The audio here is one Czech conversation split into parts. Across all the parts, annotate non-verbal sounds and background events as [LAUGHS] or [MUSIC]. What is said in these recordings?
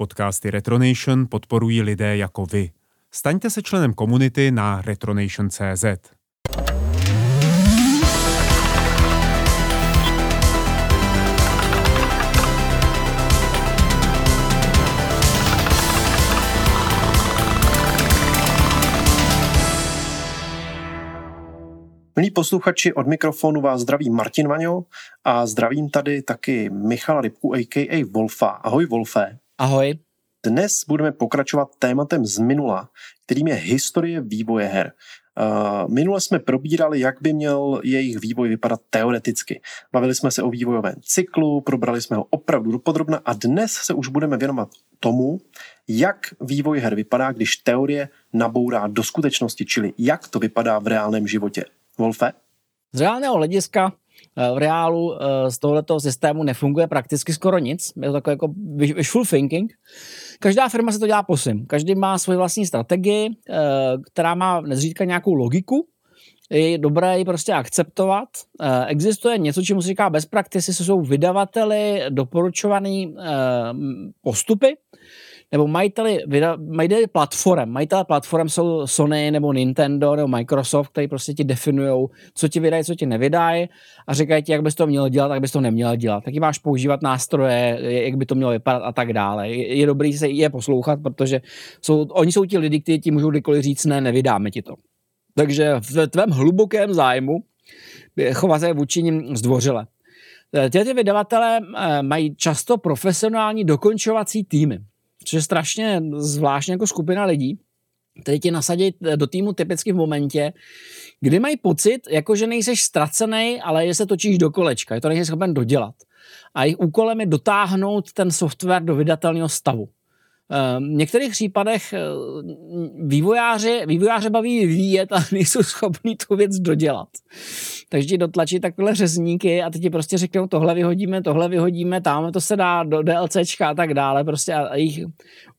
Podcasty Retronation podporují lidé jako vy. Staňte se členem komunity na retronation.cz. Milí posluchači, od mikrofonu vás zdraví Martin Vaňo a zdravím tady taky Michala Rybku, a.k.a. Wolfa. Ahoj Wolfe. Ahoj. Dnes budeme pokračovat tématem z minula, kterým je historie vývoje her. Uh, minule jsme probírali, jak by měl jejich vývoj vypadat teoreticky. Bavili jsme se o vývojovém cyklu, probrali jsme ho opravdu dopodrobna a dnes se už budeme věnovat tomu, jak vývoj her vypadá, když teorie nabourá do skutečnosti, čili jak to vypadá v reálném životě. Wolfe? Z reálného hlediska eh, v reálu eh, z tohoto systému nefunguje prakticky skoro nic. Je to takové jako wishful thinking. Každá firma se to dělá po svým. Každý má svoji vlastní strategii, eh, která má nezřídka nějakou logiku. Je dobré ji prostě akceptovat. Existuje něco, čemu se říká best practices, jsou vydavateli doporučované postupy, nebo majiteli, majiteli platform, majiteli platform jsou Sony nebo Nintendo nebo Microsoft, který prostě ti definují, co ti vydají, co ti nevydají a říkají ti, jak bys to měl dělat, jak bys to neměl dělat, jaký máš používat nástroje, jak by to mělo vypadat a tak dále. Je, dobrý se je poslouchat, protože jsou, oni jsou ti lidi, kteří ti můžou kdykoliv říct, ne, nevydáme ti to. Takže v tvém hlubokém zájmu chovat se vůči nim zdvořile. Tyhle vydavatelé eh, mají často profesionální dokončovací týmy což je strašně zvláštně jako skupina lidí, kteří tě nasadí do týmu typicky v momentě, kdy mají pocit, jako že nejseš ztracený, ale že se točíš do kolečka, je to nejsi schopen dodělat. A jejich úkolem je dotáhnout ten software do vydatelného stavu. Ehm, v některých případech eh, vývojáři, vývojáře baví vyvíjet a [LAUGHS] nejsou schopní tu věc dodělat. Takže ti dotlačí takové řezníky a teď ti prostě řeknou, tohle vyhodíme, tohle vyhodíme, tam to se dá do DLCčka a tak dále. Prostě a jejich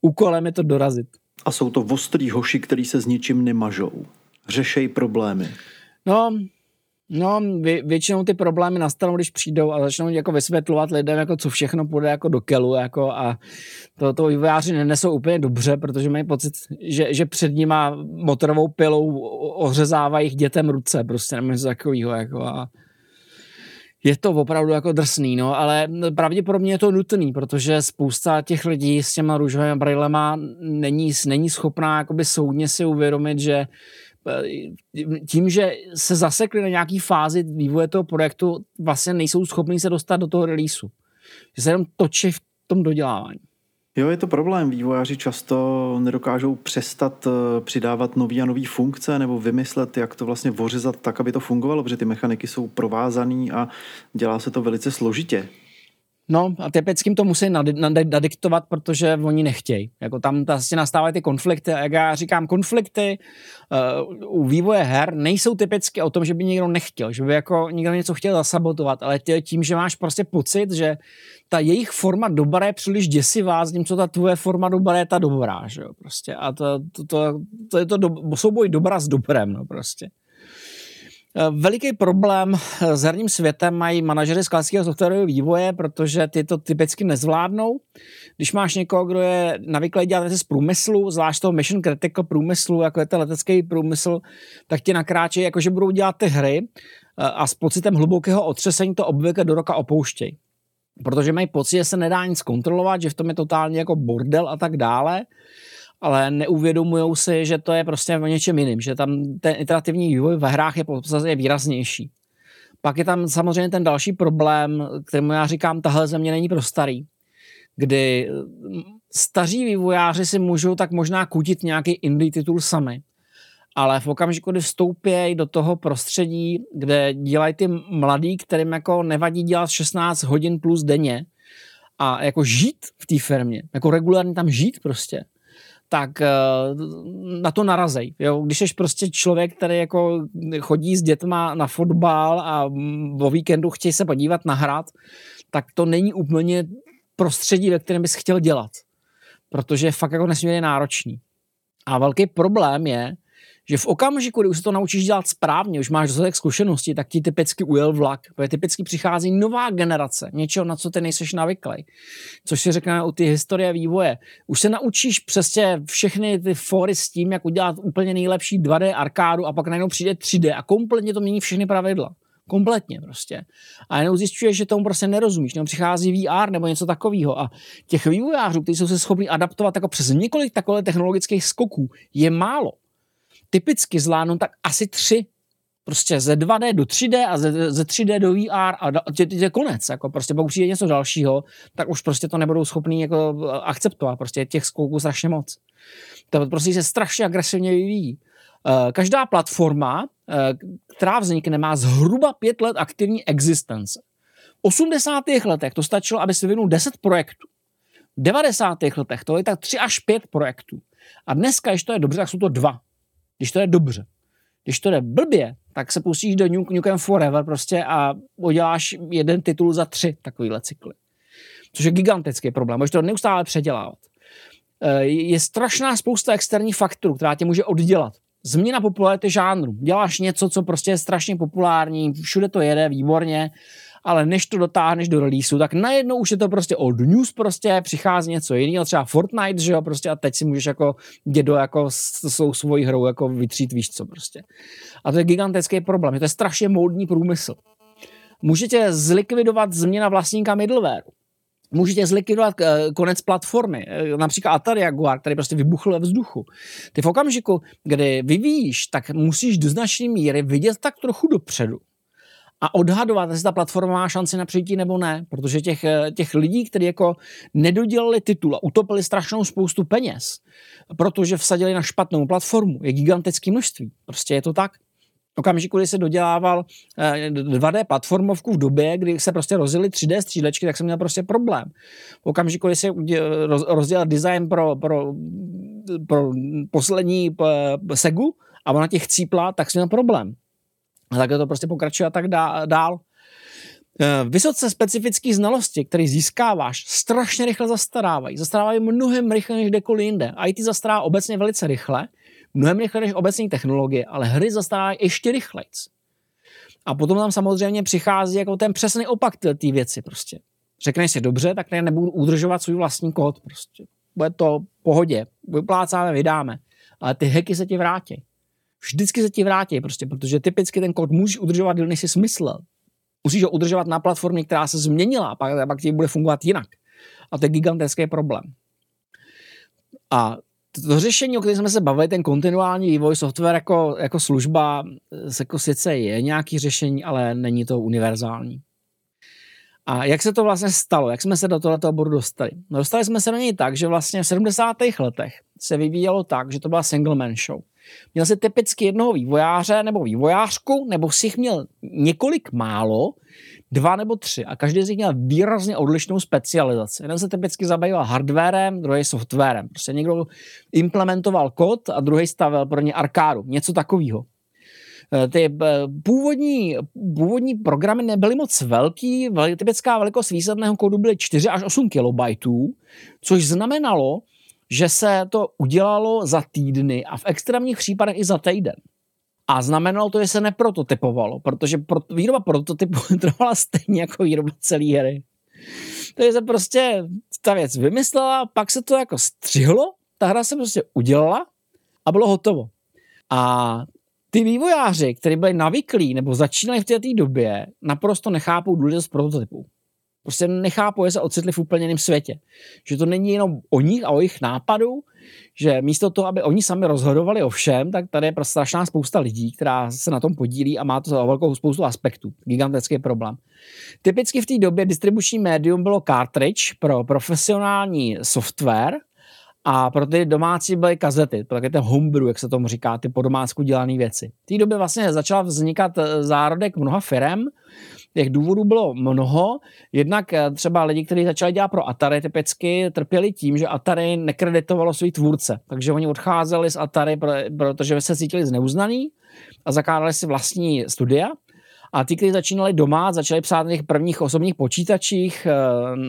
úkolem je to dorazit. A jsou to ostrý hoši, který se s ničím nemažou. Řešej problémy. No, No, vě, většinou ty problémy nastanou, když přijdou a začnou jako vysvětlovat lidem, jako co všechno půjde jako do kelu jako a to, to vývojáři nenesou úplně dobře, protože mají pocit, že, že před nima motorovou pilou ořezávají dětem ruce, prostě nebo něco takového jako a je to opravdu jako drsný, no, ale pravděpodobně je to nutný, protože spousta těch lidí s těma růžovými brýlema není, není schopná soudně si uvědomit, že tím, že se zasekli na nějaký fázi vývoje toho projektu, vlastně nejsou schopni se dostat do toho releaseu. Že se jenom točí v tom dodělávání. Jo, je to problém. Vývojáři často nedokážou přestat eh, přidávat nový a nový funkce nebo vymyslet, jak to vlastně vořezat tak, aby to fungovalo, protože ty mechaniky jsou provázané a dělá se to velice složitě. No a typickým to musí nadiktovat, protože oni nechtějí. Jako tam vlastně nastávají ty konflikty. A jak já říkám, konflikty uh, u vývoje her nejsou typicky o tom, že by někdo nechtěl, že by jako někdo něco chtěl zasabotovat, ale tím, že máš prostě pocit, že ta jejich forma dobrá je příliš děsivá, s tím, co ta tvoje forma dobrá je ta dobrá, že jo, prostě. A to, to, to, to je to do, souboj dobra s dobrem, no prostě. Eh, veliký problém eh, s herním světem mají manažery z klasického softwarového vývoje, protože ty to typicky nezvládnou. Když máš někoho, kdo je navyklý dělat věci z průmyslu, zvlášť toho mission critical průmyslu, jako je ten letecký průmysl, tak ti nakráčejí, jako že budou dělat ty hry eh, a s pocitem hlubokého otřesení to obvykle do roka opouštějí. Protože mají pocit, že se nedá nic kontrolovat, že v tom je totálně jako bordel a tak dále ale neuvědomují si, že to je prostě o něčem jiným, že tam ten iterativní vývoj ve hrách je podstatě výraznější. Pak je tam samozřejmě ten další problém, kterému já říkám, tahle země není pro starý, kdy mm, staří vývojáři si můžou tak možná kutit nějaký indie titul sami, ale v okamžiku, kdy vstoupí do toho prostředí, kde dělají ty mladí, kterým jako nevadí dělat 16 hodin plus denně a jako žít v té firmě, jako regulárně tam žít prostě, tak eh, na to narazej. Jo? Když jsi prostě člověk, který jako chodí s dětma na fotbal a o víkendu chtějí se podívat na hrad, tak to není úplně prostředí, ve kterém bys chtěl dělat. Protože je fakt jako nesmírně náročný. A velký problém je, že v okamžiku, kdy už se to naučíš dělat správně, už máš dostatek zkušenosti, tak ti typicky ujel vlak, protože typicky přichází nová generace, něčeho, na co ty nejseš navyklý. Což si řekne o ty historie vývoje. Už se naučíš přesně všechny ty fory s tím, jak udělat úplně nejlepší 2D arkádu a pak najednou přijde 3D a kompletně to mění všechny pravidla. Kompletně prostě. A jenom zjišťuješ, že tomu prostě nerozumíš, nebo přichází VR nebo něco takového. A těch vývojářů, kteří jsou se schopni adaptovat jako přes několik takových technologických skoků, je málo. Typicky zvládnou tak asi tři. Prostě ze 2D do 3D a ze, ze 3D do VR a je konec. Jako prostě pokud přijde něco dalšího, tak už prostě to nebudou schopní jako akceptovat. Prostě těch skoků strašně moc. To prostě se strašně agresivně vyvíjí. Eh, každá platforma, eh, která vznikne, má zhruba pět let aktivní existence. V 80. letech to stačilo, aby se vyvinul 10 projektů. V 90. letech to je tak 3 až 5 projektů. A dneska, když to je dobře, tak jsou to dva. Když to je dobře. Když to je blbě, tak se pustíš do Nuke Nukem Forever prostě a uděláš jeden titul za tři takovýhle cykly. Což je gigantický problém. Můžeš to neustále předělávat. Eh, je strašná spousta externích faktorů, která tě může oddělat změna popularity žánru. Děláš něco, co prostě je strašně populární, všude to jede výborně, ale než to dotáhneš do releaseu, tak najednou už je to prostě old news prostě, přichází něco jiného, třeba Fortnite, že jo, prostě a teď si můžeš jako dědo jako s tou svojí hrou jako vytřít, víš co prostě. A to je gigantický problém, to je strašně módní průmysl. Můžete zlikvidovat změna vlastníka middleware můžete zlikvidovat eh, konec platformy, eh, například Atari Jaguar, který prostě vybuchl ve vzduchu. Ty v okamžiku, kdy vyvíjíš, tak musíš do značné míry vidět tak trochu dopředu a odhadovat, jestli ta platforma má šanci na přijítí nebo ne, protože těch, eh, těch lidí, kteří jako nedodělali titul a utopili strašnou spoustu peněz, protože vsadili na špatnou platformu, je gigantické množství. Prostě je to tak okamžiku, kdy se dodělával 2D eh, platformovku v době, kdy se prostě rozjeli 3D střílečky, tak jsem měl prostě problém. Okamžiku, kdy se rozdělal design pro, pro, pro poslední eh, Segu a ona těch chcípla, tak jsem měl problém. A tak to prostě pokračuje a tak dál. Eh, vysoce specifické znalosti, které získáváš, strašně rychle zastarávají. Zastarávají mnohem rychleji než kdekoliv jinde. IT zastarává obecně velice rychle, mnohem rychleji než obecní technologie, ale hry zastávají ještě rychleji. A potom tam samozřejmě přichází jako ten přesný opak té věci prostě. Řekneš si dobře, tak ne, nebudu udržovat svůj vlastní kód prostě. Bude to pohodě, vyplácáme, vydáme. Ale ty hacky se ti vrátí. Vždycky se ti vrátí prostě, protože typicky ten kód můžeš udržovat díl, než jsi smyslel. Musíš ho udržovat na platformě, která se změnila, a pak, pak ti bude fungovat jinak. A to je gigantický problém. A to řešení, o kterém jsme se bavili, ten kontinuální vývoj software jako, jako služba, jako sice je nějaký řešení, ale není to univerzální. A jak se to vlastně stalo? Jak jsme se do tohoto bodu dostali? No dostali jsme se do něj tak, že vlastně v 70. letech se vyvíjelo tak, že to byla single man show. Měl si typicky jednoho vývojáře nebo vývojářku, nebo si jich měl několik málo, dva nebo tři a každý z nich měl výrazně odlišnou specializaci. Jeden se typicky zabýval hardwarem, druhý softwarem. Prostě někdo implementoval kód a druhý stavil pro ně arkádu. Něco takového. Eh, ty eh, původní, původní programy nebyly moc velký, typická velikost výsledného kódu byly 4 až 8 kilobajtů, což znamenalo, že se to udělalo za týdny a v extrémních případech i za týden. A znamenalo to, že se neprototypovalo, protože pro, výroba prototypu [LAUGHS] trvala stejně jako výroba celé hry. Takže se prostě ta věc vymyslela, pak se to jako střihlo, ta hra se prostě udělala a bylo hotovo. A ty vývojáři, kteří byli navyklí nebo začínali v této době, naprosto nechápou důležitost prototypu. Prostě nechápou, že se ocitli v úplně jiném světě. Že to není jenom o nich a o jejich nápadu, že místo toho, aby oni sami rozhodovali o všem, tak tady je prostě strašná spousta lidí, která se na tom podílí a má to velkou spoustu aspektů. Gigantický problém. Typicky v té době distribuční médium bylo cartridge pro profesionální software, a pro ty domácí byly kazety, to je ten homebrew, jak se tomu říká, ty po domácku dělané věci. V té době vlastně začala vznikat eh, zárodek mnoha firm, Těch důvodů bylo mnoho. Jednak eh, třeba lidi, kteří začali dělat pro Atari typicky, trpěli tím, že Atari nekreditovalo svý tvůrce. Takže oni odcházeli z Atari, protože se cítili zneuznaný a zakládali si vlastní studia. A ty, kteří začínali doma, začali psát na těch prvních osobních počítačích, eh,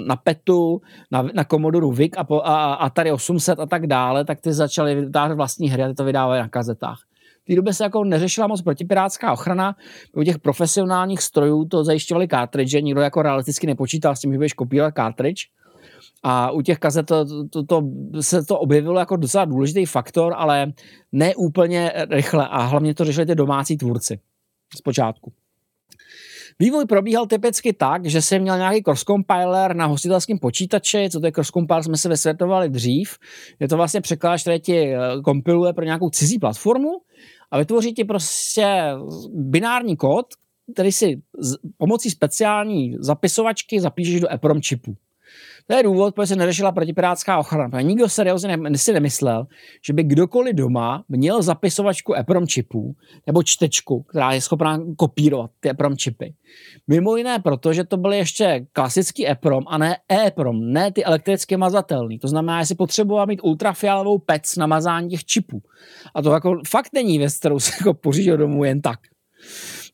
na PETu, na, na Commodore VIC a, po, a Atari 800 a tak dále, tak ty začali vytvářet vlastní hry a ty to vydávali na kazetách. V té době se jako neřešila moc protipirátská ochrana. U těch profesionálních strojů to zajišťovali cartridge, nikdo jako realisticky nepočítal s tím, že budeš kopírovat cartridge. A u těch kazet to, to, to, se to objevilo jako docela důležitý faktor, ale ne úplně rychle a hlavně to řešili ty domácí tvůrci zpočátku. Vývoj probíhal typicky tak, že jsem měl nějaký cross compiler na hostitelském počítači, co to je cross compiler, jsme se vysvětlovali dřív. Je to vlastně překladač, který ti eh, kompiluje pro nějakou cizí platformu a vytvoří ti prostě binární kód, který si pomocí speciální zapisovačky zapíšeš do EPROM čipu. To je důvod, proč se neřešila protipirátská ochrana. Nikdo seriózně ne, si nemyslel, že by kdokoliv doma měl zapisovačku EPROM čipů nebo čtečku, která je schopná kopírovat ty EPROM čipy. Mimo jiné proto, že to byly ještě klasický EPROM a ne EPROM, ne ty elektricky mazatelný. To znamená, že si potřeboval mít ultrafialovou pec na mazání těch čipů. A to jako fakt není věc, kterou se jako pořídil domů jen tak.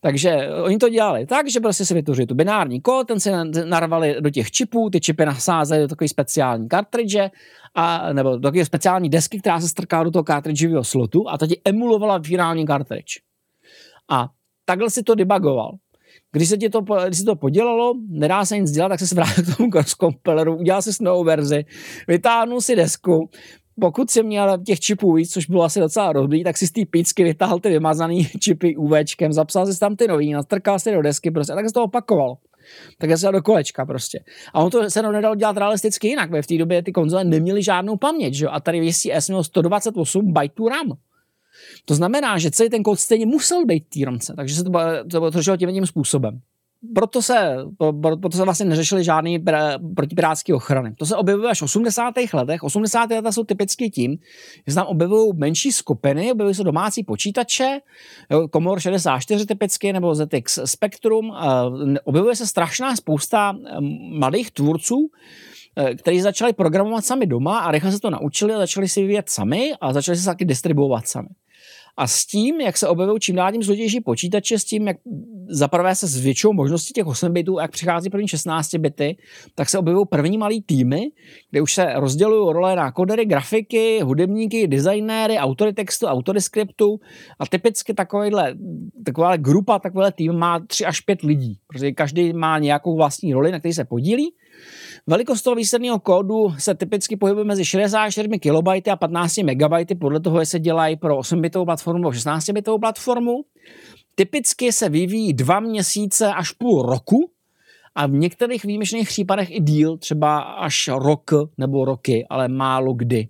Takže oni to dělali tak, že prostě si vytvořili tu binární kód, ten si narvali do těch čipů, ty čipy nasázeli do takové speciální kartridže, a, nebo do takové speciální desky, která se strká do toho kartridžového slotu a to ti emulovala finální kartridž. A takhle si to debugoval. Když se ti to, když se to podělalo, nedá se nic dělat, tak se vrátil k tomu kompileru, udělal si novou verzi, vytáhnul si desku, pokud si měl těch čipů víc, což bylo asi docela dobrý, tak si z té pícky vytáhl ty vymazaný [LAUGHS] čipy UVčkem, zapsal si tam ty nový, nastrkal si do desky prostě a tak se to opakovalo. Tak se do kolečka prostě. A on to se to nedalo dělat realisticky jinak, v té době ty konzole neměly žádnou paměť, že? a tady VCS měl 128 bajtů RAM. To znamená, že celý ten kód stejně musel být v té romce, takže se to, to, to, to tím, tím způsobem proto se, proto se vlastně neřešily žádné protipirátské ochrany. To se objevuje až v 80. letech. 80. leta jsou typicky tím, že se tam objevují menší skupiny, objevují se domácí počítače, Commodore 64 typicky, nebo ZX Spectrum. Objevuje se strašná spousta mladých tvůrců, e, kteří začali programovat sami doma a rychle se to naučili a začali si vyvíjet sami a začali se taky distribuovat sami. A s tím, jak se objevují čím dál tím složitější počítače, s tím, jak zaprvé se zvětšují možnosti těch 8 bitů, jak přichází první 16 bity, tak se objevují první malý týmy, kde už se rozdělují role na kodery, grafiky, hudebníky, designéry, autory textu, autory skriptu. A typicky takovýhle, taková grupa, takovýhle tým má 3 až 5 lidí, protože každý má nějakou vlastní roli, na který se podílí Velikost toho výsledného kódu se typicky pohybuje mezi 64 KB a 15 MB, podle toho, jestli dělají pro 8-bitovou platformu nebo 16-bitovou platformu. Typicky se vyvíjí dva měsíce až půl roku a v některých výjimečných případech i díl, třeba až rok nebo roky, ale málo kdy.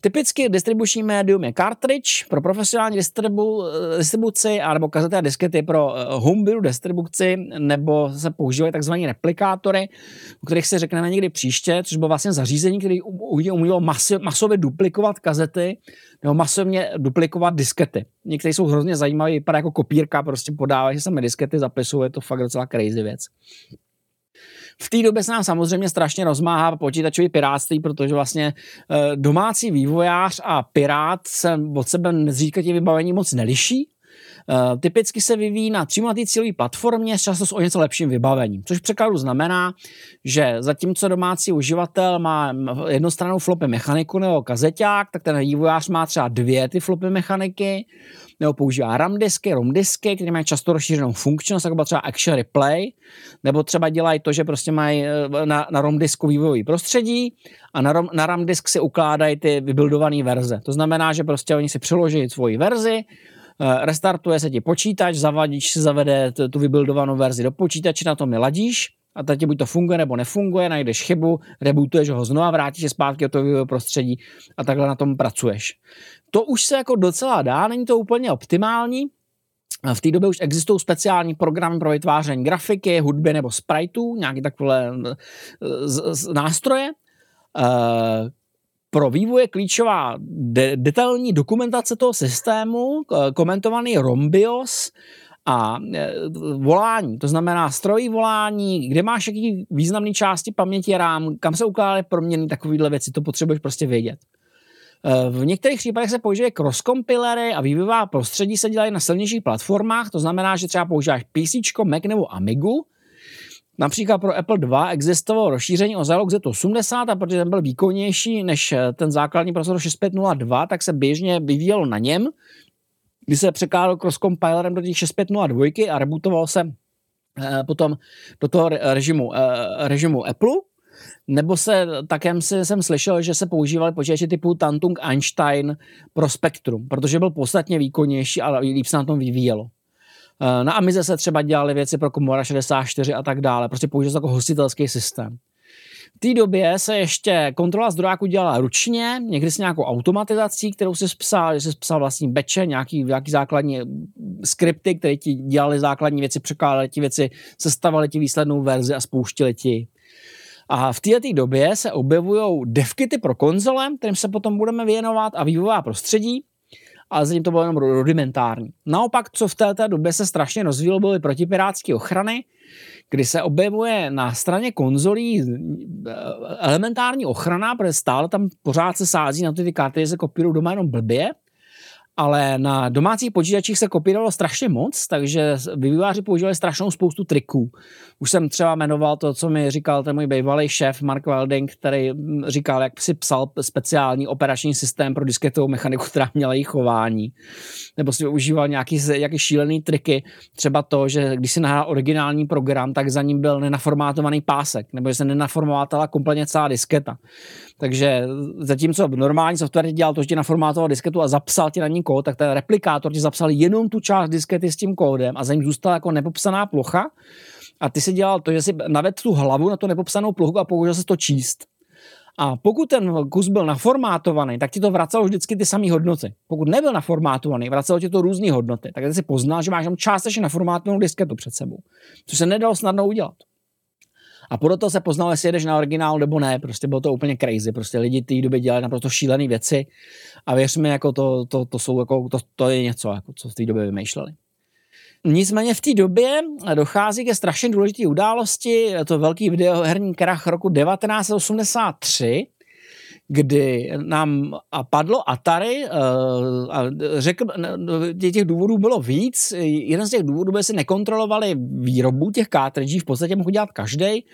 Typicky distribuční médium je cartridge pro profesionální distribu, distribuci nebo kazety a diskety pro eh, homebrew distribuci nebo se používají tzv. replikátory, o kterých se řekneme někdy příště, což bylo vlastně zařízení, které umělo masově duplikovat kazety nebo masovně duplikovat diskety. Některé jsou hrozně zajímavé, vypadá jako kopírka, prostě podávají se diskety, zapisují, je to fakt docela crazy věc. V té době se nám samozřejmě strašně rozmáhá počítačový pirátství, protože vlastně eh, domácí vývojář a pirát se od sebe nezříkatě vybavení moc neliší. Uh, typicky se vyvíjí na třímatý cílové platformě, často s o něco lepším vybavením, což překladu znamená, že zatímco domácí uživatel má jednostrannou flopy mechaniku nebo kazeťák, tak ten vývojář má třeba dvě ty flopy mechaniky, nebo používá RAM disky, ROM disky, které mají často rozšířenou funkčnost, jako třeba Action Replay, nebo třeba dělají to, že prostě mají eh, na, na ROM disku vývojový prostředí a na, ROM, na RAM disk si ukládají ty vybuildované verze. To znamená, že prostě oni si přiloží svoji verzi, eh, restartuje se ti počítač, zavadíš si zavede tu vybuildovanou verzi do počítače, na tom je ladíš a teď buď to funguje nebo nefunguje, najdeš chybu, rebootuješ ho znova, vrátíš se zpátky do toho prostředí a takhle na tom pracuješ. To už se jako docela dá, není to úplně optimální, v té době už existují speciální programy pro vytváření grafiky, hudby nebo spriteů, nějaké takové eh, nástroje. Pro vývoj je klíčová de- detailní dokumentace toho systému, komentovaný ROMBIOS, a e, volání, to znamená strojí volání, kde máš jaký významné části paměti RAM, kam se ukládají proměny, takovéhle věci, to potřebuješ prostě vědět. E, v některých případech se použije cross compilery a vývojová prostředí se dělají na silnějších platformách, to znamená, že třeba používáš PC, Mac nebo Amigu, Například pro Apple 2 existovalo rozšíření o zálog Z80 a protože ten byl výkonnější než ten základní procesor 6502, tak se běžně vyvíjelo na něm kdy se překládal cross compilerem do těch 6.5.02 a rebootoval se eh, potom do toho režimu, eh, režimu Apple, nebo se také jsem slyšel, že se používaly počítače typu Tantung Einstein pro Spektrum, protože byl podstatně výkonnější a líp se na tom vyvíjelo. Eh, na Amize se třeba dělaly věci pro Commodore 64 a tak dále, prostě použil se jako hostitelský systém. V té době se ještě kontrola zdrojáku dělala ručně, někdy s nějakou automatizací, kterou si psal, že si psal vlastní beče, nějaký, nějaký základní skripty, které ti dělali základní věci, překládali ti věci, sestavali ti výslednou verzi a spouštili ti. A v této době se objevují devkity pro konzole, kterým se potom budeme věnovat, a vývojová prostředí, ale zatím to bylo jenom rudimentární. Naopak, co v této době se strašně rozvíjelo, byly protipirátské ochrany, kdy se objevuje na straně konzolí eh, elementární ochrana, protože stále tam pořád se sází na ty, ty karty, že se kopírují doma jenom blbě, ale na domácích počítačích se kopírovalo strašně moc, takže vývojáři používali strašnou spoustu triků. Už jsem třeba jmenoval to, co mi říkal ten můj bývalý šéf Mark Welding, který říkal, jak si psal speciální operační systém pro disketovou mechaniku, která měla jejich chování. Nebo si využíval nějaký, nějaký šílený triky, třeba to, že když si nahrál originální program, tak za ním byl nenaformátovaný pásek, nebo že se nenaformovala kompletně celá disketa. Takže zatímco normální software dělal to, že ti naformátoval disketu a zapsal ti na ní kód, tak ten replikátor ti zapsal jenom tu část diskety s tím kódem a za ním zůstala jako nepopsaná plocha a ty si dělal to, že si navedl tu hlavu na tu nepopsanou plochu a použil se to číst. A pokud ten kus byl naformátovaný, tak ti to vracelo vždycky ty samé hodnoty. Pokud nebyl naformátovaný, vracelo ti to různé hodnoty. Tak si poznal, že máš tam částečně naformátovanou disketu před sebou. Což se nedalo snadno udělat. A podle toho se poznal, jestli jedeš na originál nebo ne. Prostě bylo to úplně crazy. Prostě lidi té doby dělali naprosto šílené věci a věř mi, jako to, to, to, jsou jako, to, to je něco, jako, co v té době vymýšleli. Nicméně v té době dochází ke strašně důležité události, to velký videoherní krach roku 1983, kdy nám padlo Atari eh, a řekl, těch důvodů bylo víc. Jeden z těch důvodů byl, že si nekontrolovali výrobu těch cartridží, v podstatě mohl dělat každý.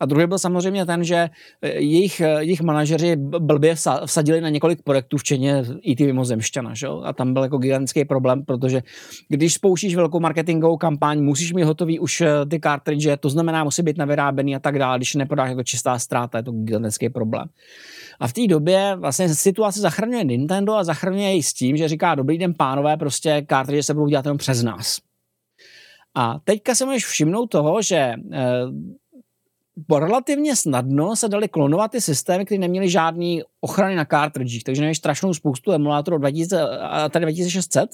A druhý byl samozřejmě ten, že eh, jejich, eh, jejich manažeři blbě vsadili na několik projektů, včetně i ty mimozemšťana. Že? A tam byl jako gigantický problém, protože když spouštíš velkou marketingovou kampaň, musíš mít hotový už ty cartridge, to znamená, musí být navyrábený a tak dále. Když nepodáš, je to čistá ztráta, je to gigantický problém. A v té době vlastně situaci zachraňuje Nintendo a zachraňuje ji s tím, že říká, dobrý den pánové, prostě kartridže se budou dělat jenom přes nás. A teďka se můžeš všimnout toho, že eh, relativně snadno se dali klonovat ty systémy, které neměly žádný ochrany na kartridžích, takže nemáš strašnou spoustu emulátorů 2000, tady 2600,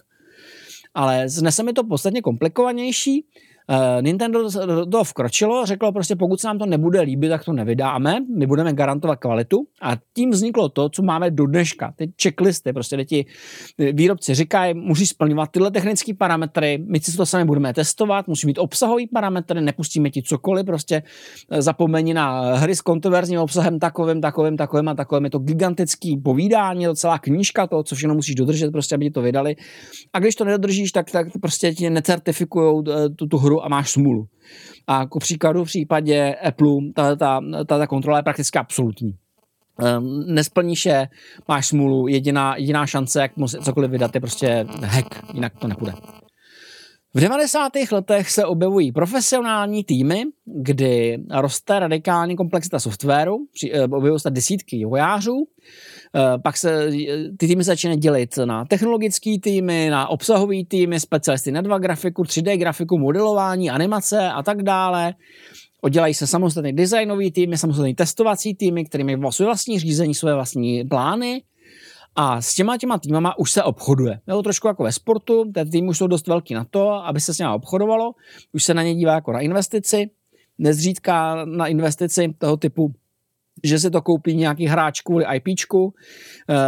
ale znese mi to podstatně komplikovanější Nintendo do toho vkročilo, řeklo prostě, pokud se nám to nebude líbit, tak to nevydáme, my budeme garantovat kvalitu. A tím vzniklo to, co máme do dneška, ty checklisty, prostě ti výrobci říkají, musí splňovat tyhle technické parametry, my si to sami budeme testovat, musí mít obsahový parametry, nepustíme ti cokoliv, prostě eh, zapomeni na hry s kontroverzním obsahem takovým, takovým, takovým a takovým, je to gigantický povídání, to celá knížka, to, co všechno musíš dodržet, prostě, aby ti to vydali. A když to nedodržíš, tak, tak prostě ti necertifikují eh, tu, tu hru a máš smůlu. A ku příkladu v případě Apple ta, ta, ta, ta kontrola je prakticky absolutní. Um, nesplníš je, máš smůlu, jediná, jediná šance, jak cokoliv vydat, je prostě hack, jinak to nepůjde. V 90. letech se objevují profesionální týmy, kdy roste radikální komplexita softwaru, eh, objevují se desítky vojářů, pak se ty týmy začínají dělit na technologické týmy, na obsahové týmy, specialisty na dva grafiku, 3D grafiku, modelování, animace a tak dále. Oddělají se samostatné designové týmy, samostatné testovací týmy, kterými mají své vlastní řízení, své vlastní plány. A s těma těma týmama už se obchoduje. Je to trošku jako ve sportu, ty týmy už jsou dost velký na to, aby se s nimi obchodovalo. Už se na ně dívá jako na investici. Nezřídka na investici toho typu že se to koupí nějaký hráč kvůli IPčku, uh,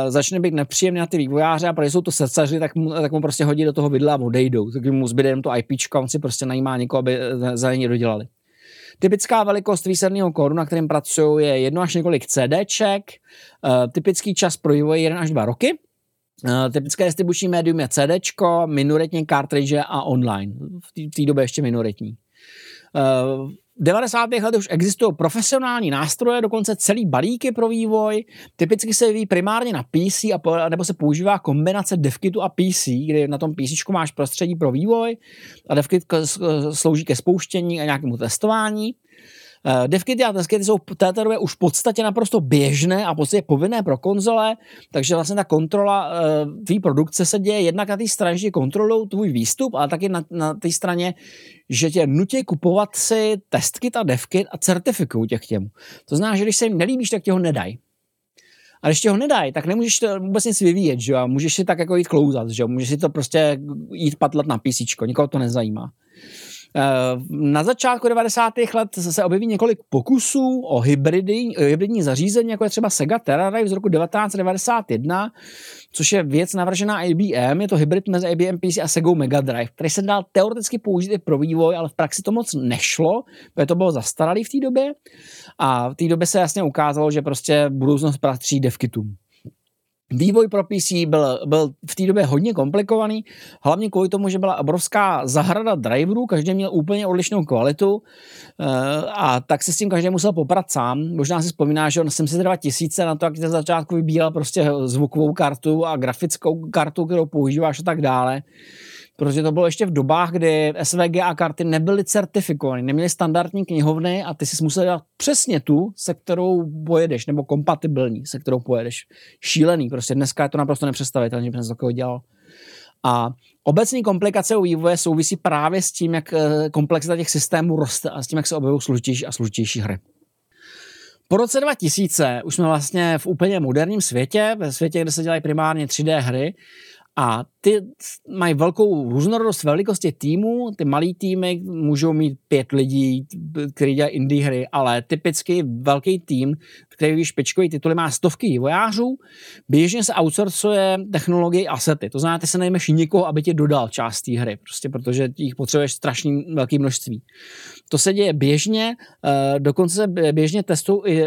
začne být nepříjemný na ty vývojáře a protože jsou to srdcaři, tak mu, tak mu prostě hodí do toho vidla a odejdou. Tak mu zbyde jen to IPčko a on si prostě najímá někoho, aby eh, za ně dodělali. Typická velikost výsledného kódu, na kterém pracují, je jedno až několik CDček. Uh, typický čas pro vývoj je 1 až 2 roky. Uh, typické distribuční médium je CD, minoritní cartridge a online. V té době ještě minoritní. Uh, 90. letech už existují profesionální nástroje, dokonce celý balíky pro vývoj. Typicky se vyvíjí primárně na PC, a, nebo se používá kombinace DevKitu a PC, kdy na tom PC máš prostředí pro vývoj a DevKit slouží ke spouštění a nějakému testování. Uh, DevKity a testkity jsou v této době už v podstatě naprosto běžné a v podstatě povinné pro konzole, takže vlastně ta kontrola uh, tvý produkce se děje jednak na té straně, že kontrolují tvůj výstup, ale taky na, na té straně, že tě nutí kupovat si testkit a devkit a certifikují tě k těmu. To znamená, že když se jim nelíbíš, tak tě ho nedají. A když ti ho nedají, tak nemůžeš to vůbec nic vyvíjet, že jo? Můžeš si tak jako jít klouzat, že jo? Můžeš si to prostě jít patlat na PC, nikoho to nezajímá. Eh, na začátku 90. let se objeví několik pokusů o hybridy, hybridní zařízení, jako je třeba Sega Terrarive z roku 1991, což je věc navržená IBM, je to hybrid mezi IBM PC a Sega Mega Drive, který se dal teoreticky použít i pro vývoj, ale v praxi to moc nešlo, protože to bylo zastaralý v té době a v té době se jasně ukázalo, že prostě budoucnost patří devkitům. Vývoj pro PC byl, byl v té době hodně komplikovaný, hlavně kvůli tomu, že byla obrovská zahrada driverů, každý měl úplně odlišnou kvalitu eh, a tak se s tím každý musel poprat sám. Možná si vzpomíná, že on jsem si 2000 na to, jak na začátku vybíral prostě zvukovou kartu a grafickou kartu, kterou používáš a tak dále protože to bylo ještě v dobách, kdy SVG a karty nebyly certifikované, neměly standardní knihovny a ty si musel dát přesně tu, se kterou pojedeš, nebo kompatibilní, se kterou pojedeš. Šílený, prostě dneska je to naprosto nepředstavitelné, že bych takového dělal. A obecní komplikace u vývoje souvisí právě s tím, jak eh, komplexita těch systémů roste a s tím, jak se objevují složitější a složitější hry. Po roce 2000 už jsme vlastně v úplně moderním světě, ve světě, kde se dělají primárně 3D hry a ty mají velkou různorodost velikosti týmu, ty malý týmy můžou mít pět lidí, kteří dělají indie hry, ale typicky velký tým, který špičkový tituly, má stovky vývojářů, běžně se outsourcuje technologie asety. To znamená, ty se nejmeš nikoho, aby ti dodal část té hry, prostě protože jich potřebuješ strašně velké množství. To se děje běžně, eh, dokonce běžně testují i,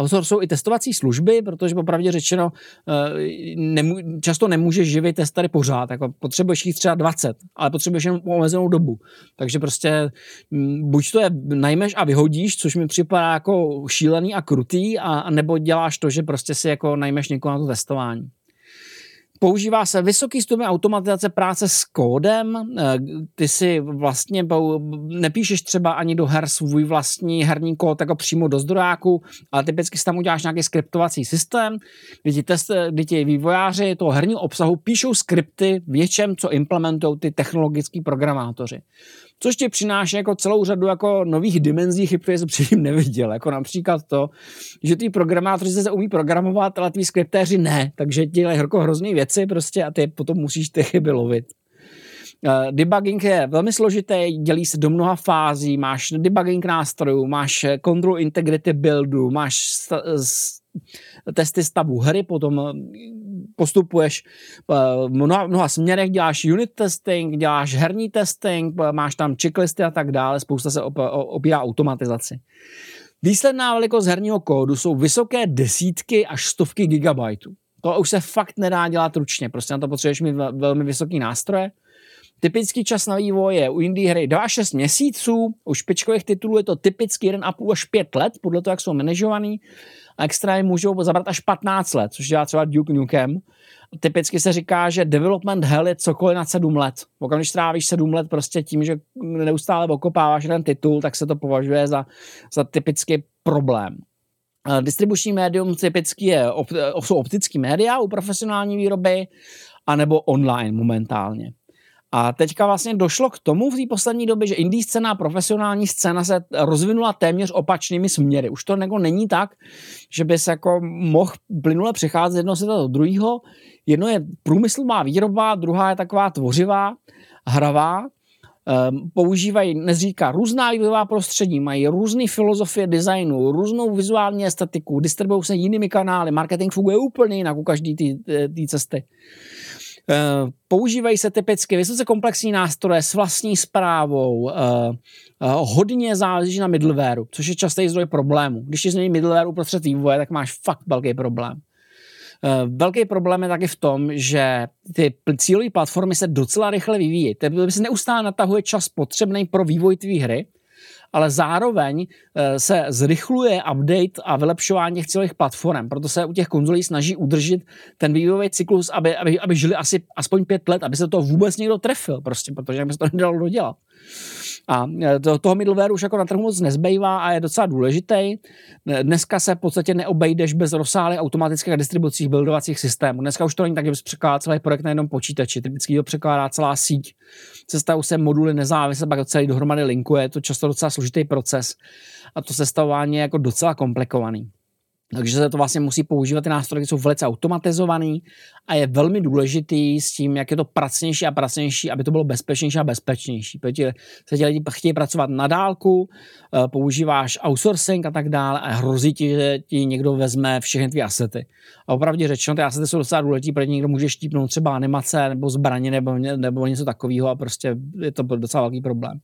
outsourcují i testovací služby, protože popravdě řečeno eh, nemů, často nemůžeš živit testery pořád, jako potřebuješ jich třeba 20, ale potřebuješ jenom omezenou dobu. Takže prostě mm, buď to je najmeš a vyhodíš, což mi připadá jako šílený a krutý, a, nebo děláš to, že prostě si jako najmeš někoho na to testování. Používá se vysoký stupeň automatizace práce s kódem. Eh, ty si vlastně nepíšeš třeba ani do her svůj vlastní herní kód jako přímo do zdrojáku, ale typicky si tam uděláš nějaký skriptovací systém, kdy ti, test, kdy ti vývojáři toho herního obsahu píšou skripty v něčem, co implementují ty technologický programátoři což ti přináší jako celou řadu jako nových dimenzí chyb, které jsem předtím neviděl. Jako například to, že ty programátoři se umí programovat, ale ty skriptéři ne, takže dělají jako hrozný věci prostě a ty potom musíš ty chyby lovit. Uh, debugging je velmi složitý, dělí se do mnoha fází, máš debugging nástrojů, máš control integrity buildu, máš sta- testy stavu hry, potom eh, postupuješ eh, v mnoha, mnoha směrech, děláš unit testing, děláš herní testing, eh, máš tam checklisty a tak dále, spousta se opírá automatizaci. Výsledná velikost herního kódu jsou vysoké desítky až stovky gigabajtů. To už se fakt nedá dělat ručně, prostě na to potřebuješ mít velmi vysoký nástroje. Typický čas na vývoj je u indie hry 2 až 6 měsíců, u špičkových titulů je to typicky 1,5 až 5 let, podle toho, jak jsou manažovaný a extra můžou zabrat až 15 let, což dělá třeba Duke Nukem. Typicky se říká, že development hell je cokoliv na 7 let. Pokud když trávíš 7 let prostě tím, že neustále okopáváš ten titul, tak se to považuje za, za typický problém. Distribuční médium typicky je, jsou optické média u profesionální výroby, anebo online momentálně. A teďka vlastně došlo k tomu v té poslední době, že indie scéna a profesionální scéna se rozvinula téměř opačnými směry. Už to jako není tak, že by se jako mohl plynule přecházet z jednoho světa do druhého. Jedno je průmyslová výroba, druhá je taková tvořivá, hravá. Um, používají, nezříká různá vývojová prostředí, mají různé filozofie designu, různou vizuální estetiku, distribuují se jinými kanály, marketing funguje úplně jinak u každé té cesty. Eh, používají se typicky vysoce komplexní nástroje s vlastní zprávou, eh, eh, hodně záleží na middlewareu, což je častý zdroj problému. Když ti změní middleware uprostřed vývoje, tak máš fakt velký problém. Velký problém je taky v tom, že ty cílové platformy se docela rychle vyvíjí. Ty se neustále natahuje čas potřebný pro vývoj tvý hry ale zároveň eh, se zrychluje update a vylepšování těch celých platform. Proto se u těch konzolí snaží udržet ten vývojový cyklus, aby, aby, aby žili asi aspoň pět let, aby se to vůbec někdo trefil, prostě, protože by se to nedalo dodělat. A e, to, toho middleware už jako na trhu moc nezbývá a je docela důležitý. E, dneska se v podstatě neobejdeš bez rozsáhlých automatických distribucích buildovacích systémů. Dneska už to není tak, že bys překládal celý projekt na jednom počítači. Typicky to překládá celá síť. Sestavují se moduly nezávisle, pak celý dohromady linkuje. Je to často docela složitý proces a to sestavování je jako docela komplikovaný. Takže se to vlastně musí používat, ty nástroje jsou velice automatizovaný a je velmi důležitý s tím, jak je to pracnější a pracnější, aby to bylo bezpečnější a bezpečnější. Protože se ti lidi chtějí pracovat na dálku, eh, používáš outsourcing a tak dále a hrozí ti, že ti někdo vezme všechny ty asety. A opravdu řečeno, ty asety jsou docela důležitý, protože někdo může štípnout třeba animace nebo zbraně nebo, nebo něco takového a prostě je to docela velký problém.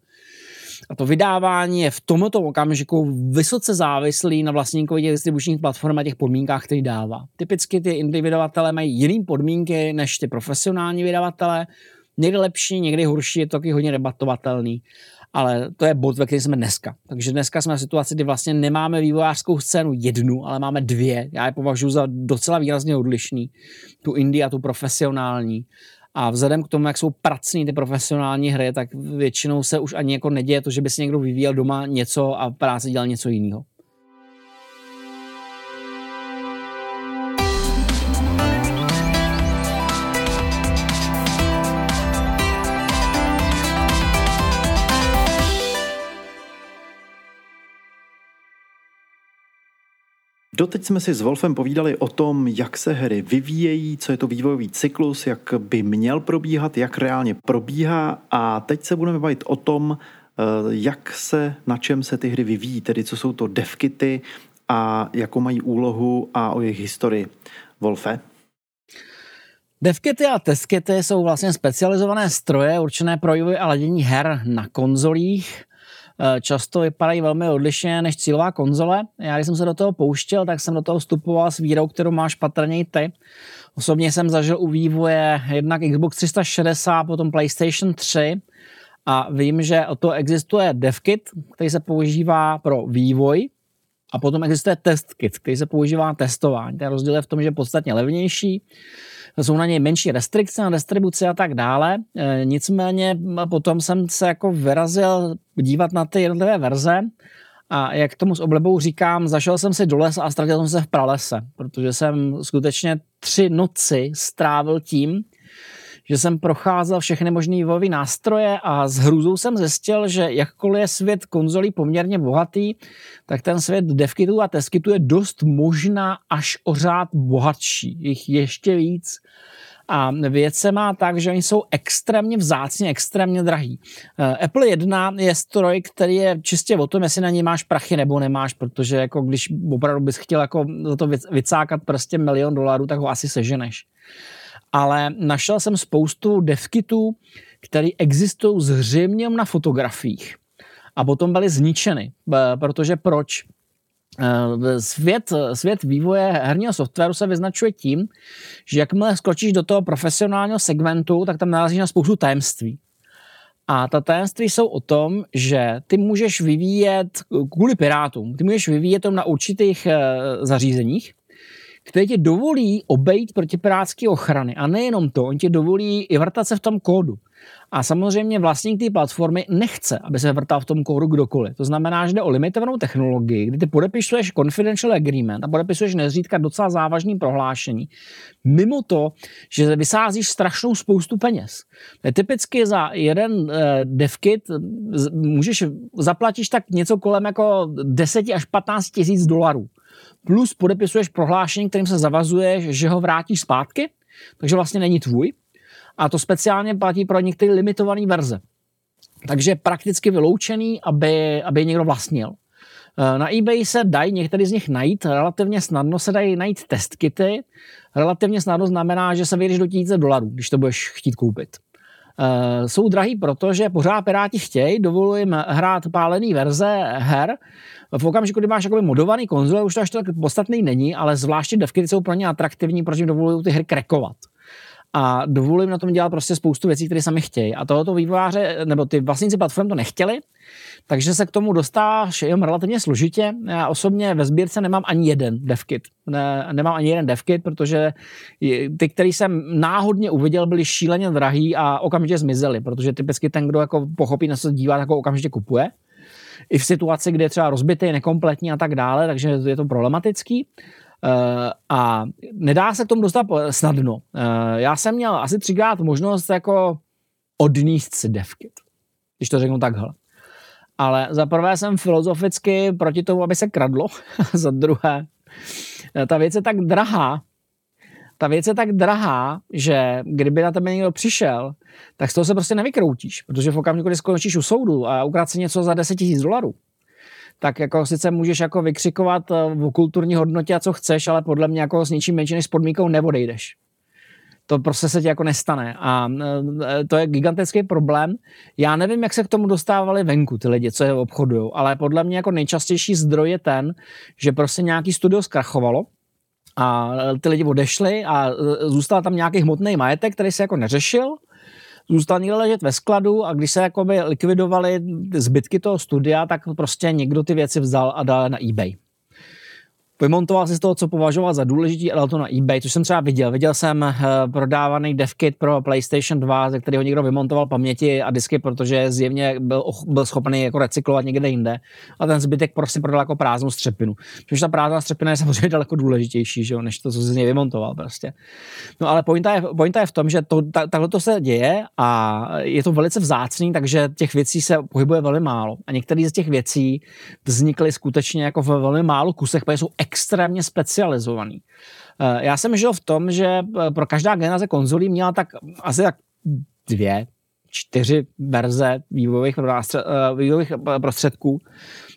A to vydávání je v tomto okamžiku vysoce závislý na vlastníkovi těch distribučních platform a těch podmínkách, které dává. Typicky ty indie vydavatelé mají jiné podmínky než ty profesionální vydavatele. Někdy lepší, někdy horší, je to taky hodně debatovatelný. Ale to je bod, ve kterém jsme dneska. Takže dneska jsme v situaci, kdy vlastně nemáme vývojářskou scénu jednu, ale máme dvě. Já je považuji za docela výrazně odlišný. Tu indie a tu profesionální. A vzhledem k tomu, jak jsou pracní ty profesionální hry, tak většinou se už ani jako neděje to, že by si někdo vyvíjel doma něco a práce dělal něco jiného. Doteď jsme si s Wolfem povídali o tom, jak se hry vyvíjejí, co je to vývojový cyklus, jak by měl probíhat, jak reálně probíhá a teď se budeme bavit o tom, eh, jak se, na čem se ty hry vyvíjí, tedy co jsou to devkity a jakou mají úlohu a o jejich historii. Wolfe? Devkity a testkity jsou vlastně specializované stroje určené pro vývoj a ladění her na konzolích často vypadají velmi odlišně než cílová konzole. Já, když jsem se do toho pouštěl, tak jsem do toho vstupoval s vírou, kterou máš patrně i ty. Osobně jsem zažil u vývoje jednak Xbox 360, potom PlayStation 3 a vím, že o to existuje DevKit, který se používá pro vývoj a potom existuje TestKit, který se používá testování. Ten rozdíl je v tom, že je podstatně levnější jsou na něj menší restrikce na distribuci a tak dále. E, nicméně potom jsem se jako vyrazil dívat na ty jednotlivé verze a jak tomu s oblibou říkám, zašel jsem si do lesa a ztratil jsem se v pralese, protože jsem skutečně tři noci strávil tím, že jsem procházel všechny možné vývojové nástroje a s hrůzou jsem zjistil, že jakkoliv je svět konzolí poměrně bohatý, tak ten svět devkitů a testkitů je dost možná až o řád bohatší. Jich ještě víc. A věc se má tak, že oni jsou extrémně vzácně, extrémně drahý. Eh, Apple 1 je stroj, který je čistě o tom, jestli na něj máš prachy nebo nemáš, protože jako když opravdu bys chtěl jako za to vycákat prostě milion dolarů, tak ho asi seženeš ale našel jsem spoustu devkitů, které existují zřejmě na fotografiích a potom byly zničeny. Protože proč? Eh, svět, svět vývoje herního softwaru se vyznačuje tím, že jakmile skočíš do toho profesionálního segmentu, tak tam narazíš na spoustu tajemství. A ta tajemství jsou o tom, že ty můžeš vyvíjet kvůli pirátům, ty můžeš vyvíjet to na určitých eh, zařízeních, které ti dovolí obejít protipirátské ochrany. A nejenom to, on ti dovolí i vrtat se v tom kódu. A samozřejmě vlastník té platformy nechce, aby se vrtal v tom kódu kdokoliv. To znamená, že jde o limitovanou technologii, kdy ty podepisuješ confidential agreement a podepisuješ nezřídka docela závažný prohlášení. Mimo to, že vysázíš strašnou spoustu peněz. Typicky za jeden uh, devkit můžeš zaplatíš tak něco kolem jako 10 až 15 tisíc dolarů plus podepisuješ prohlášení, kterým se zavazuješ, že ho vrátíš zpátky, takže vlastně není tvůj. A to speciálně platí pro některé limitované verze. Takže prakticky vyloučený, aby, aby někdo vlastnil. Eh, na eBay se dají některý z nich najít, relativně snadno se dají najít testkity. Relativně snadno znamená, že se vyjdeš do tisíce dolarů, když to budeš chtít koupit. Uh, jsou drahý, protože pořád Piráti chtějí, dovolují hrát pálený verze her, v okamžiku, kdy máš jakoby modovaný konzole, už to až tak podstatný není, ale zvláště devky jsou pro ně atraktivní, protože jim dovolují ty hry krekovat. A dovolím na tom dělat prostě spoustu věcí, které sami chtějí. A tohoto vývojáře, nebo ty vlastníci platform to nechtěli, takže se k tomu dostáváš jenom relativně složitě. Já osobně ve sbírce nemám ani jeden devkit. Ne, nemám ani jeden devkit, protože ty, který jsem náhodně uviděl, byly šíleně drahý a okamžitě zmizely, protože typicky ten, kdo jako pochopí, na co se dívá, jako okamžitě kupuje. I v situaci, kde je třeba rozbitý, nekompletní a tak dále, takže je to problematický. Uh, a nedá se k tomu dostat snadno. Uh, já jsem měl asi třikrát možnost jako odníst si devkit, když to řeknu takhle. Ale za prvé jsem filozoficky proti tomu, aby se kradlo. [LAUGHS] za druhé, ta věc je tak drahá, ta věc je tak drahá, že kdyby na tebe někdo přišel, tak z toho se prostě nevykroutíš, protože v okamžiku, kdy skončíš u soudu a ukrát si něco za 10 000 dolarů, tak jako sice můžeš jako vykřikovat eh, v kulturní hodnotě a co chceš, ale podle mě jako s ničím menší než s podmínkou neodejdeš. To prostě se ti jako nestane. A e, to je gigantický problém. Já nevím, jak se k tomu dostávali venku ty lidi, co je obchodují, ale podle mě jako nejčastější zdroj je ten, že prostě nějaký studio zkrachovalo, a ty lidi odešli a zůstal tam nějaký hmotný majetek, který se jako neřešil, zůstal někde ležet ve skladu a když se jakoby likvidovali zbytky toho studia, tak prostě někdo ty věci vzal a dal na eBay vymontoval si z toho, co považoval za důležitý a dal to na eBay, což jsem třeba viděl. Viděl jsem uh, prodávaný devkit pro PlayStation 2, ze kterého někdo vymontoval paměti a disky, protože zjevně byl, byl schopný jako recyklovat někde jinde. A ten zbytek prostě prodal jako prázdnou střepinu. Což ta prázdná střepina je samozřejmě daleko důležitější, že jo, než to, co si z něj vymontoval prostě. No ale pointa je, pointa je v tom, že to, ta, takhle to se děje a je to velice vzácný, takže těch věcí se pohybuje velmi málo. A některé z těch věcí vznikly skutečně jako v velmi málo kusech, protože jsou extrémně specializovaný. Eh, já jsem žil v tom, že eh, pro každá generace konzolí měla tak asi tak dvě, čtyři verze vývojových, eh, vývojových prostředků.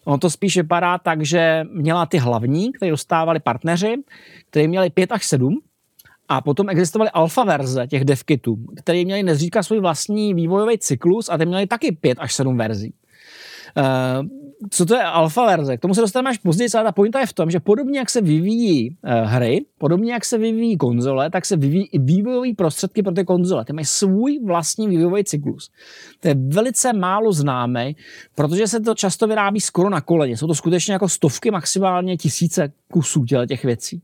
Ono to spíš vypadá tak, že měla ty hlavní, které dostávali partneři, kteří měli pět až sedm, a potom existovaly alfa verze těch devkitů, které měly nezřídka svůj vlastní vývojový cyklus a ty měly taky pět až sedm verzí. Co to je alfa verze? K tomu se dostaneme až později, ale ta pointa je v tom, že podobně jak se vyvíjí uh, hry, podobně jak se vyvíjí konzole, tak se vyvíjí i vývojové prostředky pro ty konzole. Ty mají svůj vlastní vývojový cyklus. To je velice málo známý, protože se to často vyrábí skoro na koleně. Jsou to skutečně jako stovky, maximálně tisíce kusů těch věcí.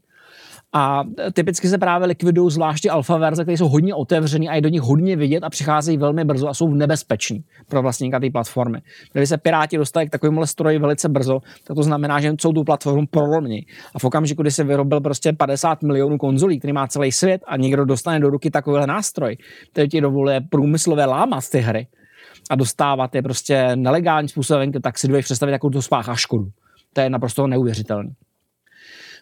A typicky se právě likvidují zvláště alfa verze, které jsou hodně otevřený a je do nich hodně vidět a přicházejí velmi brzo a jsou nebezpeční pro vlastníka té platformy. Kdyby se Piráti dostali k takovému stroji velice brzo, tak to znamená, že celou tu platformu prolomí. A v okamžiku, kdy se vyrobil prostě 50 milionů konzolí, který má celý svět a někdo dostane do ruky takovýhle nástroj, který ti dovoluje průmyslové lámat ty hry a dostávat je prostě nelegálním způsobem, tak si dovedeš představit, jakou to spáchá škodu. To je naprosto neuvěřitelné.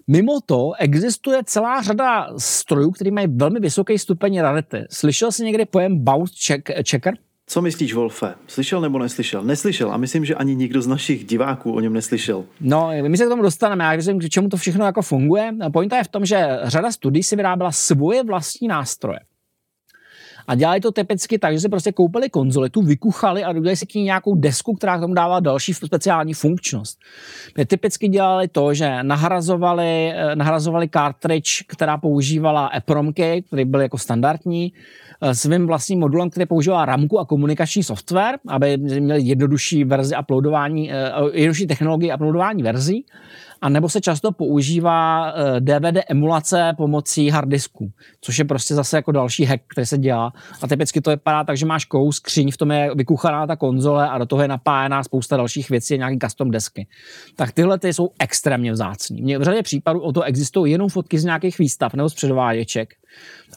Mimo to existuje celá řada strojů, které mají velmi vysoký stupeň rarity. Slyšel jsi někdy pojem bounce check, checker? Co myslíš, Wolfe? Slyšel nebo neslyšel? Neslyšel a myslím, že ani nikdo z našich diváků o něm neslyšel. No, my se k tomu dostaneme. Já myslím, k čemu to všechno jako funguje. Pointa je v tom, že řada studií si vyráběla svoje vlastní nástroje. A dělali to typicky tak, že si prostě koupili konzoli, tu vykuchali a udělali si k ní nějakou desku, která k tomu dává další speciální funkčnost. My typicky dělali to, že nahrazovali, eh, nahrazovali cartridge, která používala EPROMky, který byl jako standardní, eh, svým vlastním modulem, který používá ramku a komunikační software, aby měli jednodušší verzi uploadování, eh, jednodušší technologii uploadování verzí a nebo se často používá DVD eh, emulace pomocí harddisku, což je prostě zase jako další hack, který se dělá. A typicky to vypadá tak, že máš kous, skříň, v tom je vykuchaná ta konzole a do toho je napájená spousta dalších věcí, nějaký custom desky. Tak tyhle ty jsou extrémně vzácný. V řadě případů o to existují jenom fotky z nějakých výstav nebo z předváděček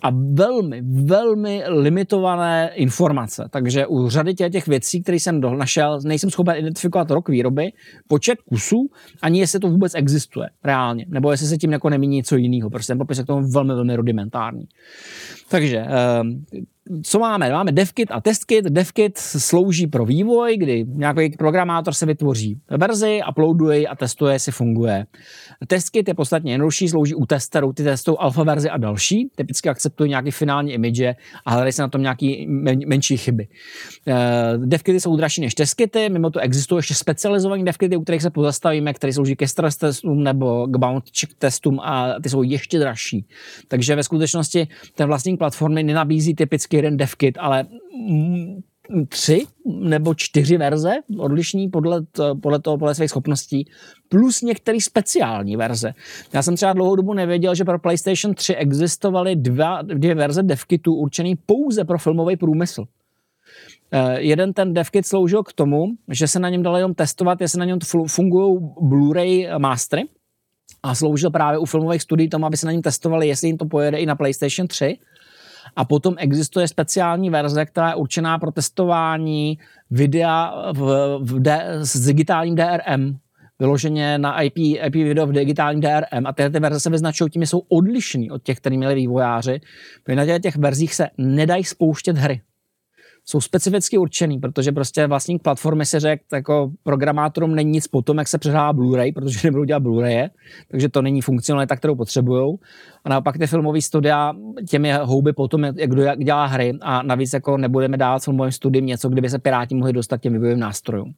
a velmi, velmi limitované informace. Takže u řady těch věcí, které jsem našel, nejsem schopen identifikovat rok výroby, počet kusů, ani jestli to vůbec existuje reálně, nebo jestli se tím jako nemíní něco jiného. Prostě ten popis je k tomu velmi, velmi rudimentární. Takže ehm, co máme? Máme DevKit a TestKit. DevKit slouží pro vývoj, kdy nějaký programátor se vytvoří verzi, uploaduje a testuje, jestli funguje. TestKit je podstatně jednodušší, slouží u testerů, ty testují alfa verzi a další, typicky akceptují nějaký finální image a hledají se na tom nějaký men, menší chyby. Uh, DevKity jsou dražší než testkity, mimo to existují ještě specializované DevKity, u kterých se pozastavíme, které slouží ke stress testům nebo k bound check testům a ty jsou ještě dražší. Takže ve skutečnosti ten vlastník platformy nenabízí typicky jeden DevKit, ale tři nebo čtyři verze odlišní podle, podle toho, podle svých schopností, plus některé speciální verze. Já jsem třeba dlouhou dobu nevěděl, že pro PlayStation 3 existovaly dva, dvě verze devkitů určený pouze pro filmový průmysl. Uh, jeden ten devkit sloužil k tomu, že se na něm dalo jenom testovat, jestli na něm fungují Blu-ray mastery a sloužil právě u filmových studií tomu, aby se na něm testovali, jestli jim to pojede i na PlayStation 3 a potom existuje speciální verze, která je určená pro testování videa v, v D, s digitálním DRM, vyloženě na IP, IP video v digitálním DRM a tyhle ty verze se vyznačují tím, že jsou odlišní od těch, které měli vývojáři. Na těch verzích se nedají spouštět hry jsou specificky určený, protože prostě vlastník platformy si řekl, jako programátorům není nic potom, jak se přehrává Blu-ray, protože [LAUGHS] nebudou dělat Blu-raye, takže to není funkcionalita, kterou potřebují. A naopak ty filmové studia těmi houby potom, jak kdo dělá hry a navíc jako nebudeme dávat filmovým studiím něco, kdyby se Piráti mohli dostat těm vývojovým nástrojům.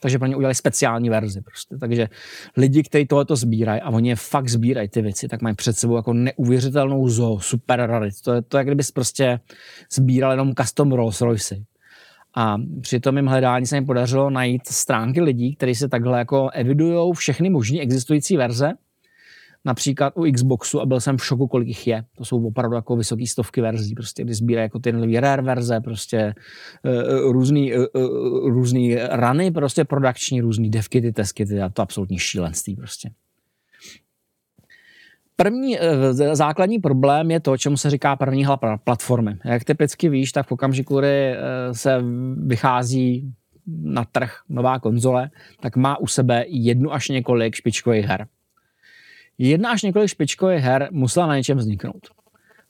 Takže pro ně udělali speciální verzi. Prostě. Takže lidi, kteří tohleto sbírají a oni je fakt sbírají ty věci, tak mají před sebou jako neuvěřitelnou zo, super rarit. To je to, jak kdybys prostě sbíral jenom custom Rolls Royce. A při tom jim hledání se jim podařilo najít stránky lidí, kteří se takhle jako evidují všechny možné existující verze například u Xboxu a byl jsem v šoku, kolik jich je. To jsou opravdu jako vysoký stovky verzí, prostě, kdy sbírají jako ty rare verze, prostě uh, různý, uh, různý rany, prostě produkční, různý devkity, testkity a to absolutní šílenství prostě. První základní problém je to, čemu se říká první hala platformy. Jak typicky víš, tak v okamžiku, kdy se vychází na trh nová konzole, tak má u sebe jednu až několik špičkových her jedna až několik špičkových her musela na něčem vzniknout.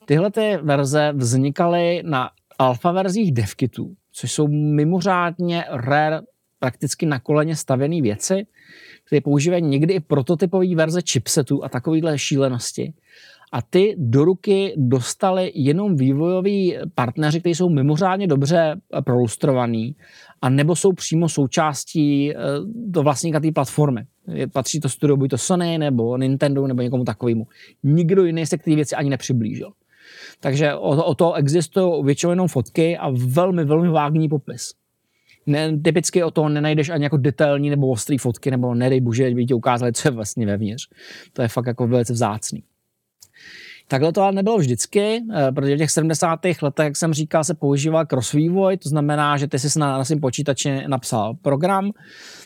Tyhle ty verze vznikaly na alfa verzích devkitů, což jsou mimořádně rare, prakticky na koleně stavěné věci, které používají někdy i prototypové verze chipsetů a takovéhle šílenosti. A ty do ruky dostali jenom vývojoví partneři, kteří jsou mimořádně dobře prolustrovaní a nebo jsou přímo součástí eh, do vlastníka té platformy. Patří to studio buď to Sony, nebo Nintendo, nebo někomu takovému. Nikdo jiný se k té věci ani nepřiblížil. Takže o, o to existují většinou fotky a velmi, velmi vágní popis. Ne, typicky o to nenajdeš ani jako detailní nebo ostrý fotky, nebo nedej bože, by ti ukázali, co je vlastně vevnitř. To je fakt jako velice vzácný. Takhle to ale nebylo vždycky, eh, protože v těch 70. letech, jak jsem říkal, se používal cross vývoj, to znamená, že ty jsi na, na svém počítači napsal program,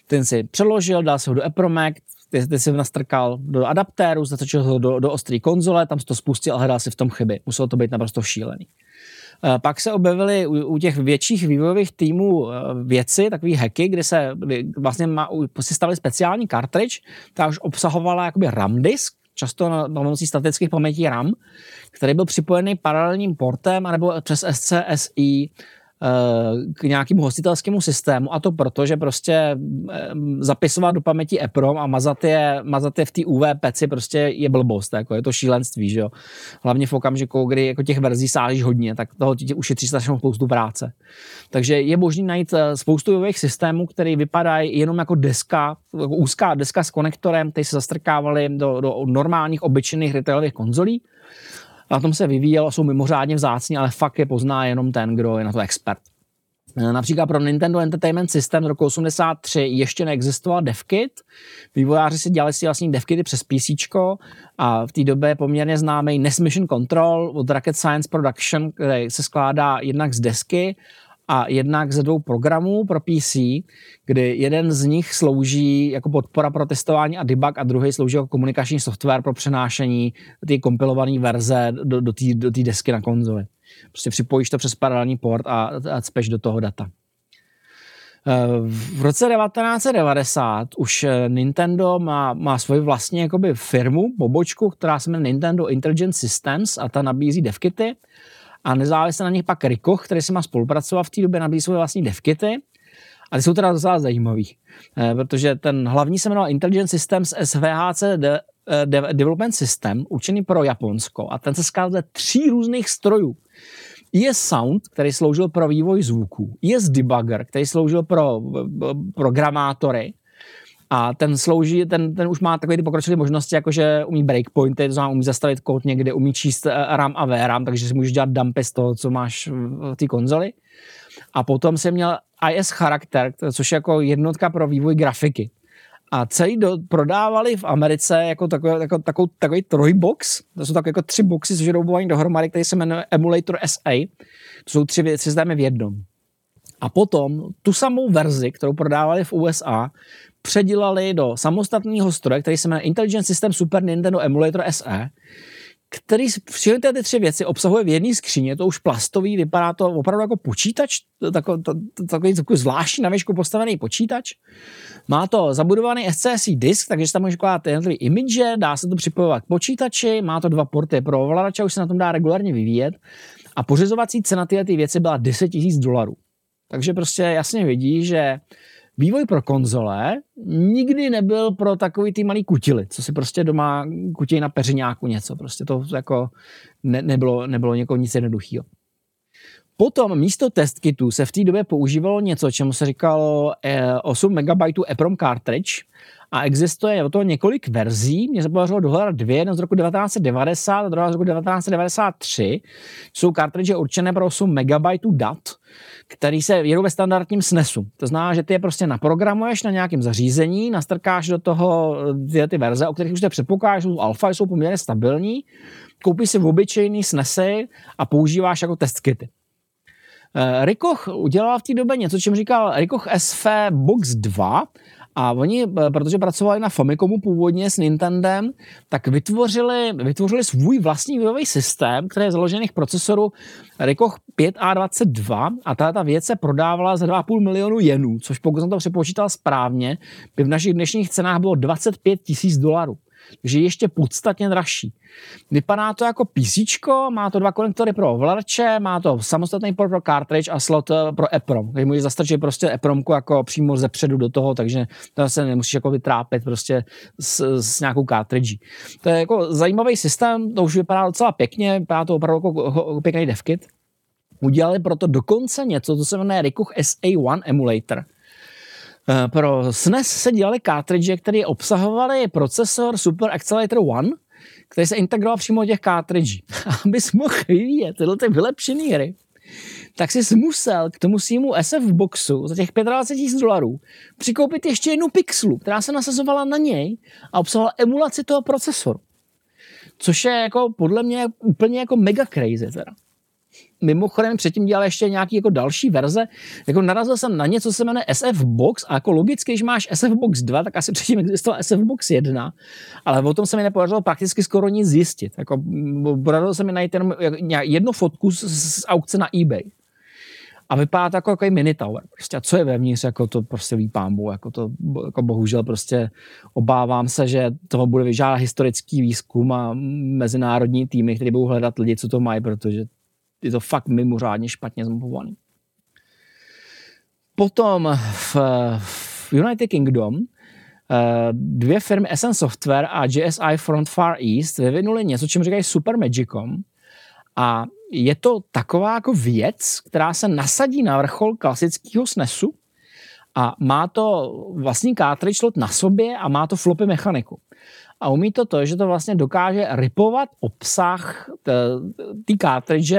ten si přeložil, dal si ho do EPROMAC, ty, ty si nastrkal do adaptéru, zastrčil ho do, do ostré konzole, tam si to spustil a hledal si v tom chyby. Muselo to být naprosto šílený. Eh, pak se objevily u, u těch větších vývojových týmů eh, věci, takové hacky, kde se kdy vlastně má, si stavili speciální cartridge, která už obsahovala jakoby RAM disk, často na pomocí statických pamětí RAM, který byl připojený paralelním portem anebo přes SCSI k nějakému hostitelskému systému a to proto, že prostě zapisovat do paměti EPROM a mazat je, mazat je v té UV peci prostě je blbost, jako je to šílenství, že jo. Hlavně v okamžiku, kdy jako těch verzí sálíš hodně, tak toho ti ušetří strašnou spoustu práce. Takže je možné najít eh, spoustu nových systémů, které vypadají jenom jako deska, jako úzká deska s konektorem, které se zastrkávaly do, do normálních obyčejných retailových konzolí na tom se vyvíjel a jsou mimořádně vzácní, ale fakt je pozná jenom ten, kdo je na to expert. E, například pro Nintendo Entertainment System z roku 83 ještě neexistoval DevKit. Vývojáři si dělali si vlastní DevKity přes PC a v té době poměrně známý NES Mission Control od Rocket Science Production, který se skládá jednak z desky a jednak ze dvou programů pro PC, kdy jeden z nich slouží jako podpora pro testování a debug a druhý slouží jako komunikační software pro přenášení ty kompilované verze do, do té do desky na konzoli. Prostě připojíš to přes paralelní port a, a cpeš do toho data. Eh, v roce 1990 už Nintendo má, má svoji vlastní jakoby firmu, pobočku, která se jmenuje Nintendo Intelligent Systems a ta nabízí devkity a nezávisle na nich pak Rikoch, který si má spolupracovat v té době, nabízí svoje vlastní devkity. A ty jsou teda docela zajímavý, eh, protože ten hlavní se jmenoval Intelligent Systems SVHC de, Development System, určený pro Japonsko. A ten se skládá ze tří různých strojů. Je Sound, který sloužil pro vývoj zvuků. Je Debugger, který sloužil pro programátory. A ten slouží, ten, ten už má takové ty pokročilé možnosti, jako že umí breakpointy, to znamená umí zastavit kód někde, umí číst eh, RAM a VRAM, takže si můžeš dělat dumpy z toho, co máš v té konzoli. A potom jsem měl IS charakter, což je jako jednotka pro vývoj grafiky. A celý do, prodávali v Americe jako takový, jako, takový, takový trojbox, to jsou takové jako tři boxy, což je dohromady, který se jmenuje Emulator SA. To jsou tři systémy v jednom. A potom tu samou verzi, kterou prodávali v USA, předělali do samostatného stroje, který se jmenuje Intelligent System Super Nintendo Emulator SE, který všechny ty tři věci obsahuje v jedné skříně, to už plastový, vypadá to opravdu jako počítač, takový, takový, zvláštní na výšku postavený počítač. Má to zabudovaný SCSI disk, takže tam může kládat jednotlivé image, dá se to připojovat k počítači, má to dva porty pro ovladače, už se na tom dá regulárně vyvíjet. A pořizovací cena tyhle ty věci byla 10 000 dolarů. Takže prostě jasně vidí, že vývoj pro konzole nikdy nebyl pro takový ty malý kutily, co si prostě doma kutějí na peřiňáku něco. Prostě to jako ne, nebylo, nebylo někoho nic jednoduchého. Potom místo test kitu se v té době používalo něco, čemu se říkalo 8 MB EPROM cartridge a existuje o toho několik verzí. Mně se podařilo dohledat dvě, jedna z roku 1990 a druhá z roku 1993. Jsou kartridže určené pro 8 MB dat který se jedou ve standardním SNESu. To znamená, že ty je prostě naprogramuješ na nějakém zařízení, nastrkáš do toho eh, ty, ty verze, o kterých už se předpokládáš, jsou alfa, jsou poměrně stabilní, koupíš si v obyčejný SNESy a používáš jako test kity. Eh, Rikoch udělal v té době něco, čím říkal Rikoch SV Box 2, a oni, eh, protože pracovali na Famicomu původně s Nintendem, tak vytvořili, vytvořili svůj vlastní vývojový systém, který je založený v procesoru Rikoch 5A22 a ta, ta věc se prodávala za 2,5 milionu jenů, což pokud jsem to přepočítal správně, by v našich dnešních cenách bylo 25 tisíc dolarů takže ještě podstatně dražší. Vypadá to jako PC, má to dva konektory pro ovladače, má to samostatný port pro cartridge a slot eh, pro EPROM. Takže můžeš zastrčit prostě EPROMku jako přímo ze předu do toho, takže to se nemusíš jako vytrápit prostě s, s nějakou cartridge. To je jako zajímavý systém, to už vypadá docela pěkně, vypadá to opravdu jako pěkný devkit. Udělali proto dokonce něco, co se jmenuje Rikuch SA1 Emulator – pro SNES se dělali cartridge, které obsahovaly procesor Super Accelerator One, který se integroval přímo do těch cartridge. [LAUGHS] Abys mohl vyvíjet tyhle ty vylepšené hry, tak jsi musel k tomu svýmu SF boxu za těch 25 000 dolarů přikoupit ještě jednu pixelu, která se nasazovala na něj a obsahovala emulaci toho procesoru. Což je jako podle mě úplně jako mega crazy teda mimochodem předtím dělal ještě nějaký jako další verze. Jako narazil jsem na něco, co se jmenuje SF Box a jako logicky, když máš SF Box 2, tak asi předtím existoval SF Box 1, ale o tom se mi nepodařilo prakticky skoro nic zjistit. Jako, podařilo se mi najít jenom jednu fotku z, z aukce na eBay. A vypadá to jako, jako mini tower. Prostě a co je vevnitř, jako to prostě ví pámbu, jako to jako bohužel prostě obávám se, že toho bude vyžádat historický výzkum a mezinárodní týmy, které budou hledat lidi, co to mají, protože je to fakt mimořádně špatně zmapovaný. Potom v, v United Kingdom eh, dvě firmy SN Software a JSI Front Far East vyvinuli něco, čím říkají Super Magicom. A je to taková jako věc, která se nasadí na vrchol klasického SNESu a má to vlastní cartridge slot na sobě a má to floppy mechaniku. A umí to to, že to vlastně dokáže ripovat obsah té cartridge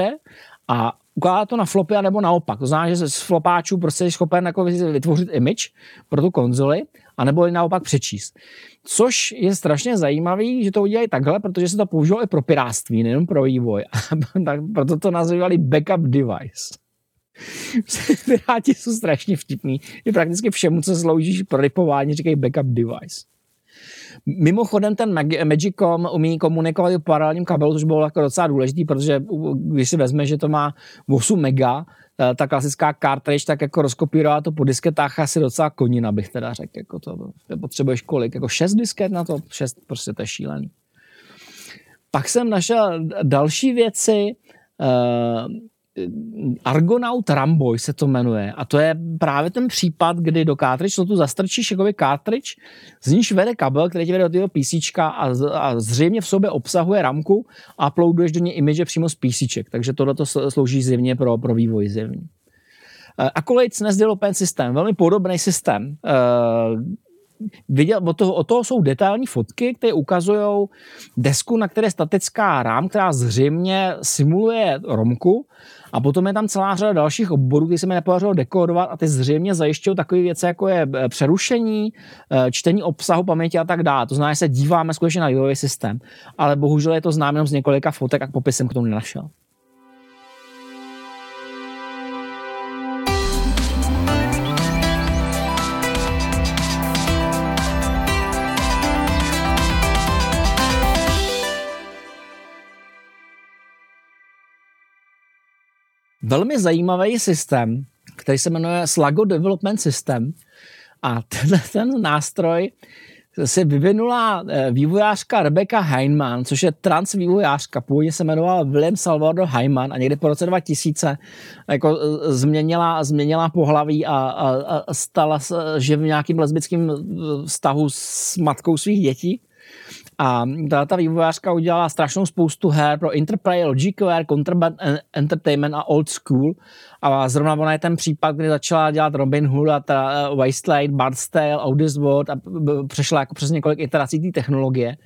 a ukládá to na flopy a nebo naopak. To znamená, že z flopáčů prostě je schopen jako vytvořit image pro tu konzoli, anebo ji naopak přečíst. Což je strašně zajímavý, že to udělají takhle, protože se to použilo i pro piráctví, nejen pro vývoj. [LAUGHS] tak proto to nazývali backup device. [LAUGHS] Piráti jsou strašně vtipní. Je prakticky všemu, co slouží pro ripování, říkají backup device. Mimochodem ten Magicom umí komunikovat i paralelním kabelu, což bylo jako docela důležitý, protože když si vezme, že to má 8 mega, eh, ta klasická cartridge, tak jako rozkopírovat to po disketách asi docela konina, bych teda řekl. Jako to, potřebuješ kolik? Jako 6 disket na to? 6, prostě to je šílený. Pak jsem našel další věci, Argonaut Ramboy se to jmenuje a to je právě ten případ, kdy do cartridge to tu zastrčíš jakoby cartridge, z níž vede kabel, který ti vede do toho PC a, a zřejmě v sobě obsahuje ramku a uploaduješ do něj image přímo z PC, takže tohle to slouží zjevně pro, pro vývoj zjevně. Accolade SNES Development System, velmi podobný systém. Uh, viděl, od toho, od toho jsou detailní fotky, které ukazují desku, na které statická rám, která zřejmě simuluje romku a potom je tam celá řada dalších oborů, které se mi nepodařilo dekodovat a ty zřejmě zajišťují takové věci, jako je eh, přerušení, eh, čtení obsahu paměti a tak dále. To znamená, že se díváme skutečně na vývojový systém. Ale bohužel je to známé z několika fotek a popisem k tomu nenašel. Velmi zajímavý systém, který se jmenuje Slago Development System. A tenhle ten nástroj se vyvinula eh, vývojářka Rebecca Heinemann, což je trans vývojářka. Původně se jmenovala William Salvador Heinemann a někdy po roce 2000 jako eh, změnila, změnila pohlaví a, a, a stala že v nějakým lesbickém eh, vztahu s matkou svých dětí. A ta, vývojářka udělala strašnou spoustu her pro Interplay, Logicware, Contraband Entertainment a Old School. A zrovna ona je ten případ, kdy začala dělat Robin Hood a ta uh, Wasteland, Bard's Tale, Audis World a přešla jako přes několik iterací té technologie.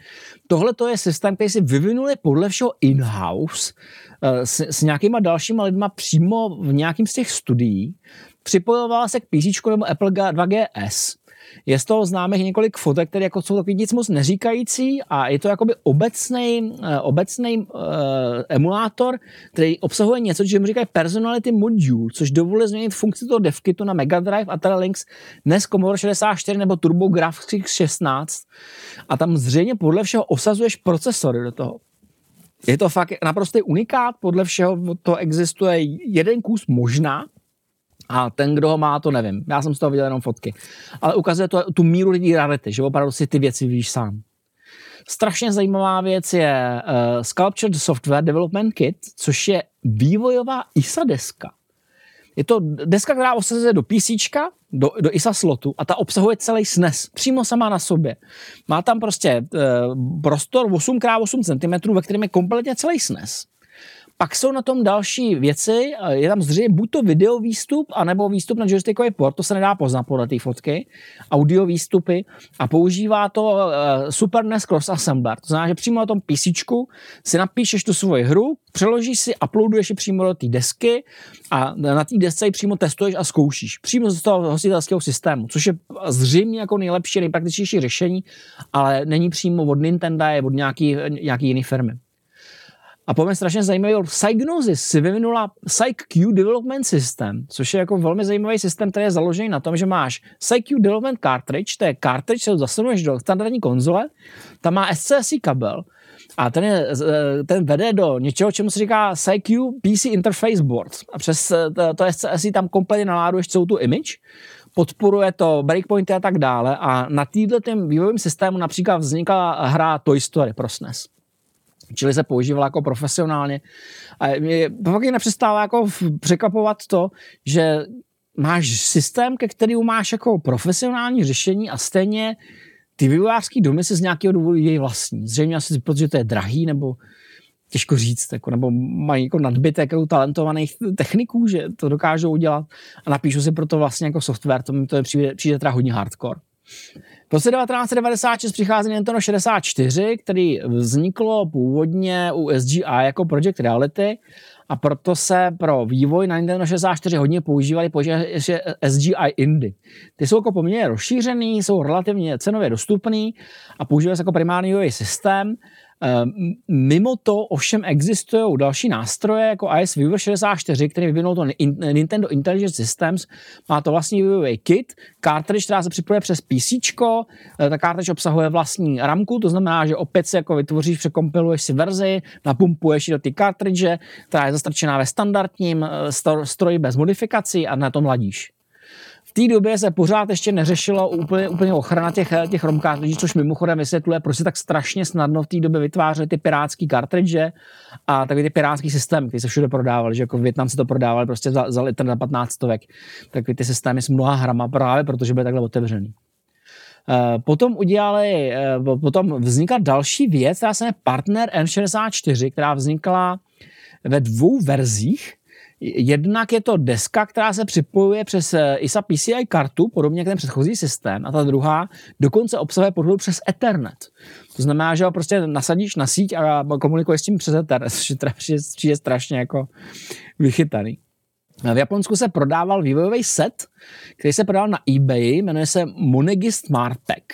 Tohle to je systém, který si vyvinuli podle všeho in-house uh, s, s nějakýma dalšíma lidma přímo v nějakým z těch studií. Připojovala se k PC nebo Apple 2GS je z toho známých několik fotek, které jako jsou takový nic moc neříkající a je to jakoby obecný, uh, obecný uh, emulátor, který obsahuje něco, čemu říkají personality module, což dovoluje změnit funkci toho devkitu na Mega Drive a Telelinks dnes Commodore 64 nebo TurboGrafx 16 a tam zřejmě podle všeho osazuješ procesory do toho. Je to fakt naprostý unikát, podle všeho to existuje jeden kus možná, a ten, kdo ho má, to nevím. Já jsem z toho viděl jenom fotky. Ale ukazuje to tu míru lidí rarity, že opravdu si ty věci víš sám. Strašně zajímavá věc je uh, Sculptured Software Development Kit, což je vývojová ISA deska. Je to deska, která osazuje do PC, do, do ISA slotu a ta obsahuje celý SNES, přímo sama na sobě. Má tam prostě uh, prostor 8x8 cm, ve kterém je kompletně celý SNES. Pak jsou na tom další věci, je tam zřejmě buď to video výstup, anebo výstup na joystickový port, to se nedá poznat podle té fotky, audio výstupy a používá to uh, Super NES Cross Assembler. To znamená, že přímo na tom PC si napíšeš tu svoji hru, přeložíš si, uploaduješ ji přímo do té desky a na té desce ji přímo testuješ a zkoušíš. Přímo z toho hostitelského systému, což je zřejmě jako nejlepší, nejpraktičnější řešení, ale není přímo od Nintendo, je od nějaký, nějaký jiné firmy. A po strašně zajímavý, Psygnosis si vyvinula PsyQ Development System, což je jako velmi zajímavý systém, který je založený na tom, že máš PsyQ Development Cartridge, to je cartridge, co zasunuješ do standardní konzole, tam má SCSI kabel a ten, je, ten vede do něčeho, čemu se říká PsyQ PC Interface Board. A přes to, to SCSI tam kompletně naláduješ celou tu image, podporuje to breakpointy a tak dále a na této vývojovém systému například vznikla hra Toy Story pro SNES čili se používala jako profesionálně. A mě pak nepřestává jako překvapovat to, že máš systém, ke kterému máš jako profesionální řešení a stejně ty vývojářský domy se z nějakého důvodu její vlastní. Zřejmě asi protože to je drahý, nebo těžko říct, jako, nebo mají jako nadbytek jako talentovaných techniků, že to dokážou udělat a napíšu si proto vlastně jako software, to mi to je přijde, přijde teda hodně hardcore. V roce 1996 přichází Nintendo 64, který vzniklo původně u SGI jako Project Reality a proto se pro vývoj na Nintendo 64 hodně používali ještě SGI Indy. Ty jsou jako poměrně rozšířený, jsou relativně cenově dostupný a používají se jako primární systém. Ehm, mimo to ovšem existují další nástroje, jako IS Viewer 64, který vyvinul to Nintendo Intelligent Systems. Má to vlastní vývojový kit, cartridge, která se připojuje přes PC. Eh, ta cartridge obsahuje vlastní ramku, to znamená, že opět si jako vytvoříš, překompiluješ si verzi, napumpuješ ji do ty cartridge, která je zastrčená ve standardním eh, stroji bez modifikací a na tom ladíš. Té době se pořád ještě neřešilo úplně, úplně ochrana těch, těch ROM kartridží, což mimochodem vysvětluje, proč se tak strašně snadno v té době vytvářely ty pirátský kartridže a takový ty pirátský systémy, které se všude prodávaly, že jako v Větnam se to prodávali prostě za, za litr na 15 stovek. Takový ty systémy s mnoha hrama právě, protože byly takhle otevřený. Eh, potom udělali, eh, potom vznikla další věc, která se jmenuje Partner N64, která vznikla ve dvou verzích. Jednak je to deska, která se připojuje přes eh, ISA PCI kartu, podobně jako ten předchozí systém, a ta druhá dokonce obsahuje podporu přes Ethernet. To znamená, že ho prostě nasadíš na síť a komunikuješ s tím přes Ethernet, [LAUGHS] což je, je strašně jako vychytaný. V Japonsku se prodával vývojový set, který se prodal na eBay, jmenuje se Monegi Smart Pack.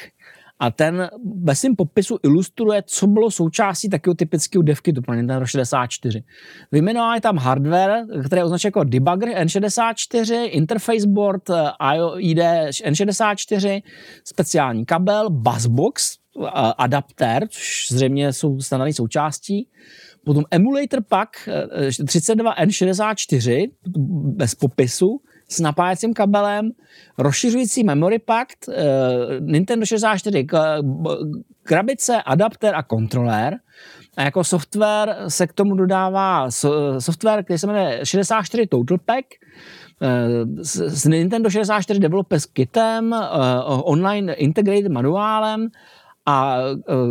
A ten ve svém popisu ilustruje, co bylo součástí takového typického devkitu pro Nintendo 64. Vyjmenovali tam hardware, který je jako debugger N64, interface board IOID N64, speciální kabel, buzzbox, adapter, což zřejmě jsou standardní součástí, Potom emulator pack 32N64 bez popisu s napájecím kabelem, rozšiřující memory pack, eh, Nintendo 64 krabice, adapter a kontroler. A jako software se k tomu dodává software, který se jmenuje 64 Total Pack, eh, s Nintendo 64 Developers Kitem, eh, online integrated manuálem a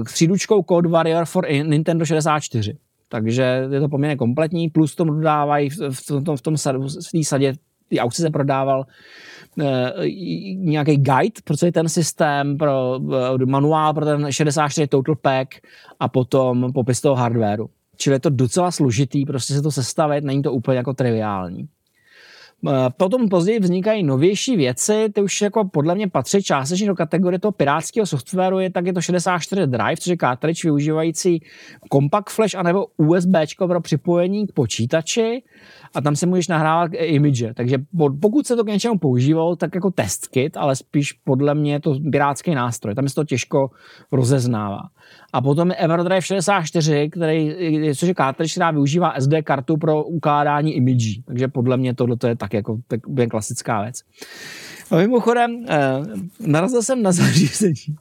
příručkou Code Warrior for Nintendo 64. Takže je to poměrně kompletní, plus tomu dodávají v, tom, v tom v té sadě, ty aukci se prodával e, nějaký guide pro celý ten systém, pro e, manuál pro ten 64 Total Pack a potom popis toho hardwareu. Čili je to docela složitý, prostě se to sestavit, není to úplně jako triviální. Potom později vznikají novější věci, ty už jako podle mě patří částečně do kategorie toho pirátského softwaru, je tak je to 64 Drive, což je cartridge využívající Compact Flash anebo USB pro připojení k počítači a tam se můžeš nahrávat image. Takže pokud se to k něčemu používalo, tak jako test kit, ale spíš podle mě je to pirátský nástroj. Tam se to těžko rozeznává. A potom je Everdrive 64, který, což je cartridge, která využívá SD kartu pro ukládání imidží. Takže podle mě tohle je tak jako tak klasická věc. A mimochodem, eh, narazil jsem na zařízení,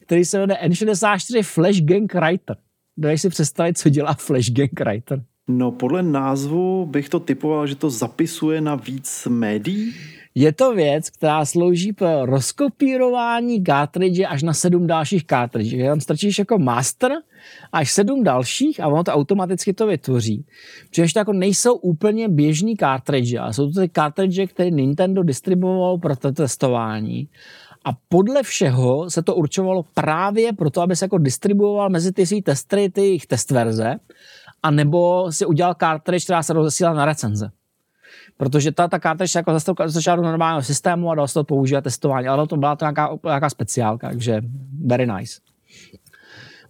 který se jmenuje N64 Flash Gang Writer. Doješ si představit, co dělá Flash Gang Writer? No podle názvu bych to typoval, že to zapisuje na víc médií. Je to věc, která slouží pro rozkopírování cartridge až na sedm dalších cartridge. Tam strčíš jako master až sedm dalších a ono to automaticky to vytvoří. Protože to jako nejsou úplně běžný cartridge, ale jsou to ty cartridge, které Nintendo distribuoval pro to testování. A podle všeho se to určovalo právě proto, aby se jako distribuoval mezi ty svý testry, ty jejich test verze, a nebo si udělal cartridge, která se rozesílá na recenze. Protože ta, ta cartridge jako začala do normálního systému a dal se to používat testování, ale to byla to nějaká, nějaká speciálka, takže very nice.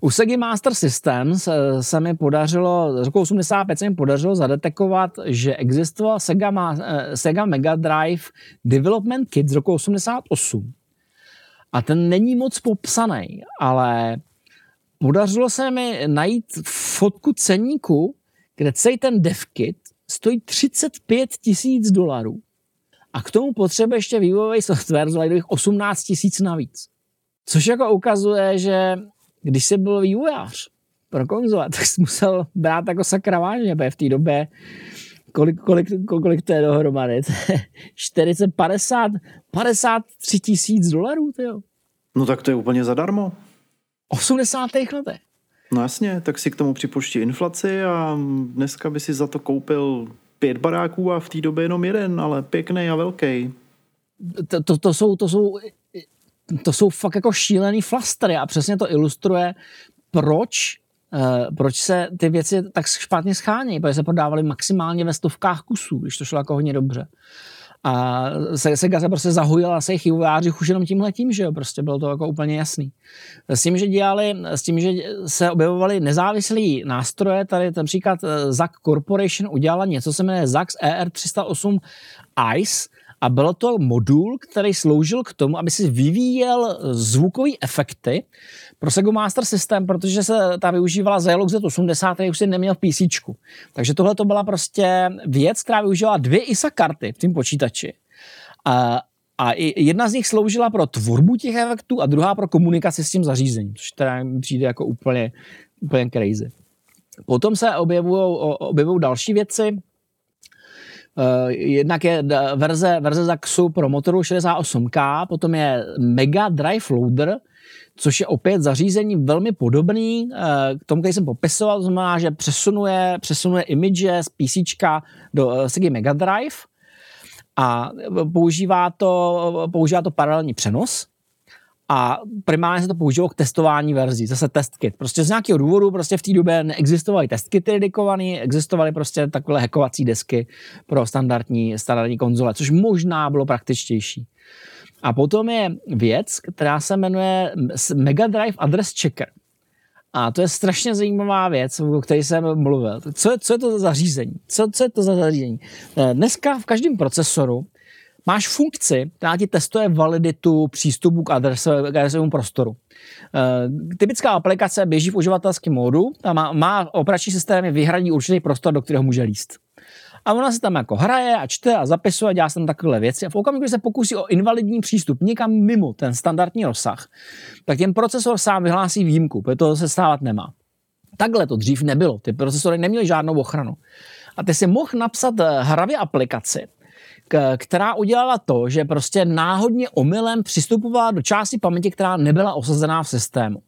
U Sega Master Systems eh, se mi podařilo, z roku 85 se mi podařilo zadetekovat, že existoval Sega, Ma, eh, Sega Mega Drive Development Kit z roku 88. A ten není moc popsaný, ale podařilo se mi najít fotku ceníku, kde celý ten devkit stojí 35 tisíc dolarů. A k tomu potřebuje ještě vývojový software za 18 tisíc navíc. Což jako ukazuje, že když jsi byl vývojář pro konzole, [LAUGHS] tak jsi musel brát jako sakra vážně, v té době kolik, kolik, kolik to je dohromady? 40, 50, 53 tisíc dolarů, jo. No tak to je úplně zadarmo. 80. letech. No jasně, tak si k tomu připočti inflaci a dneska by si za to koupil pět baráků a v té době jenom jeden, ale pěkný a velký. To, to, to, jsou, to, jsou, to jsou fakt jako šílený flastry a přesně to ilustruje, proč Uh, proč se ty věci tak špatně schánějí, protože se prodávaly maximálně ve stovkách kusů, když to šlo jako hodně dobře. A se, se prostě zahojila se vývojáři už jenom tímhle tím, že jo, prostě bylo to jako úplně jasný. S tím, že dělali, s tím, že se objevovaly nezávislý nástroje, tady například eh, ZAC Corporation udělala něco, co se jmenuje ZAX ER308 ICE, a byl to modul, který sloužil k tomu, aby si vyvíjel zvukové efekty pro Sega Master System, protože se ta využívala Zilog Z80, který už si neměl v PC. Takže tohle to byla prostě věc, která využívala dvě ISA karty v tom počítači. A A jedna z nich sloužila pro tvorbu těch efektů a druhá pro komunikaci s tím zařízením, což teda přijde jako úplně, úplně crazy. Potom se objevují další věci. Uh, jednak je verze, verze Zaxu pro motoru 68K, potom je Mega Drive Loader, což je opět zařízení velmi podobný uh, k tomu, který jsem popisoval, to znamená, že přesunuje, přesunuje image z PC do Sega Mega Drive a používá to, používá to paralelní přenos, a primárně se to použilo k testování verzí, zase testkit. Prostě z nějakého důvodu prostě v té době neexistovaly testkity dedikované, existovaly prostě takové hackovací desky pro standardní, standardní konzole, což možná bylo praktičtější. A potom je věc, která se jmenuje Mega Drive Address Checker. A to je strašně zajímavá věc, o které jsem mluvil. Co je, co je to za zařízení? Co, co je to za zařízení? Dneska v každém procesoru máš funkci, která ti testuje validitu přístupu k, adresovému prostoru. E, typická aplikace běží v uživatelském módu a má, má operační systém vyhradí určitý prostor, do kterého může líst. A ona se tam jako hraje a čte a zapisuje a dělá tam takové věci. A v okamžiku, kdy se pokusí o invalidní přístup někam mimo ten standardní rozsah, tak ten procesor sám vyhlásí výjimku, protože to se stávat nemá. Takhle to dřív nebylo. Ty procesory neměly žádnou ochranu. A ty si mohl napsat eh, hravě aplikaci, která udělala to, že prostě náhodně omylem přistupovala do části paměti, která nebyla osazená v systému.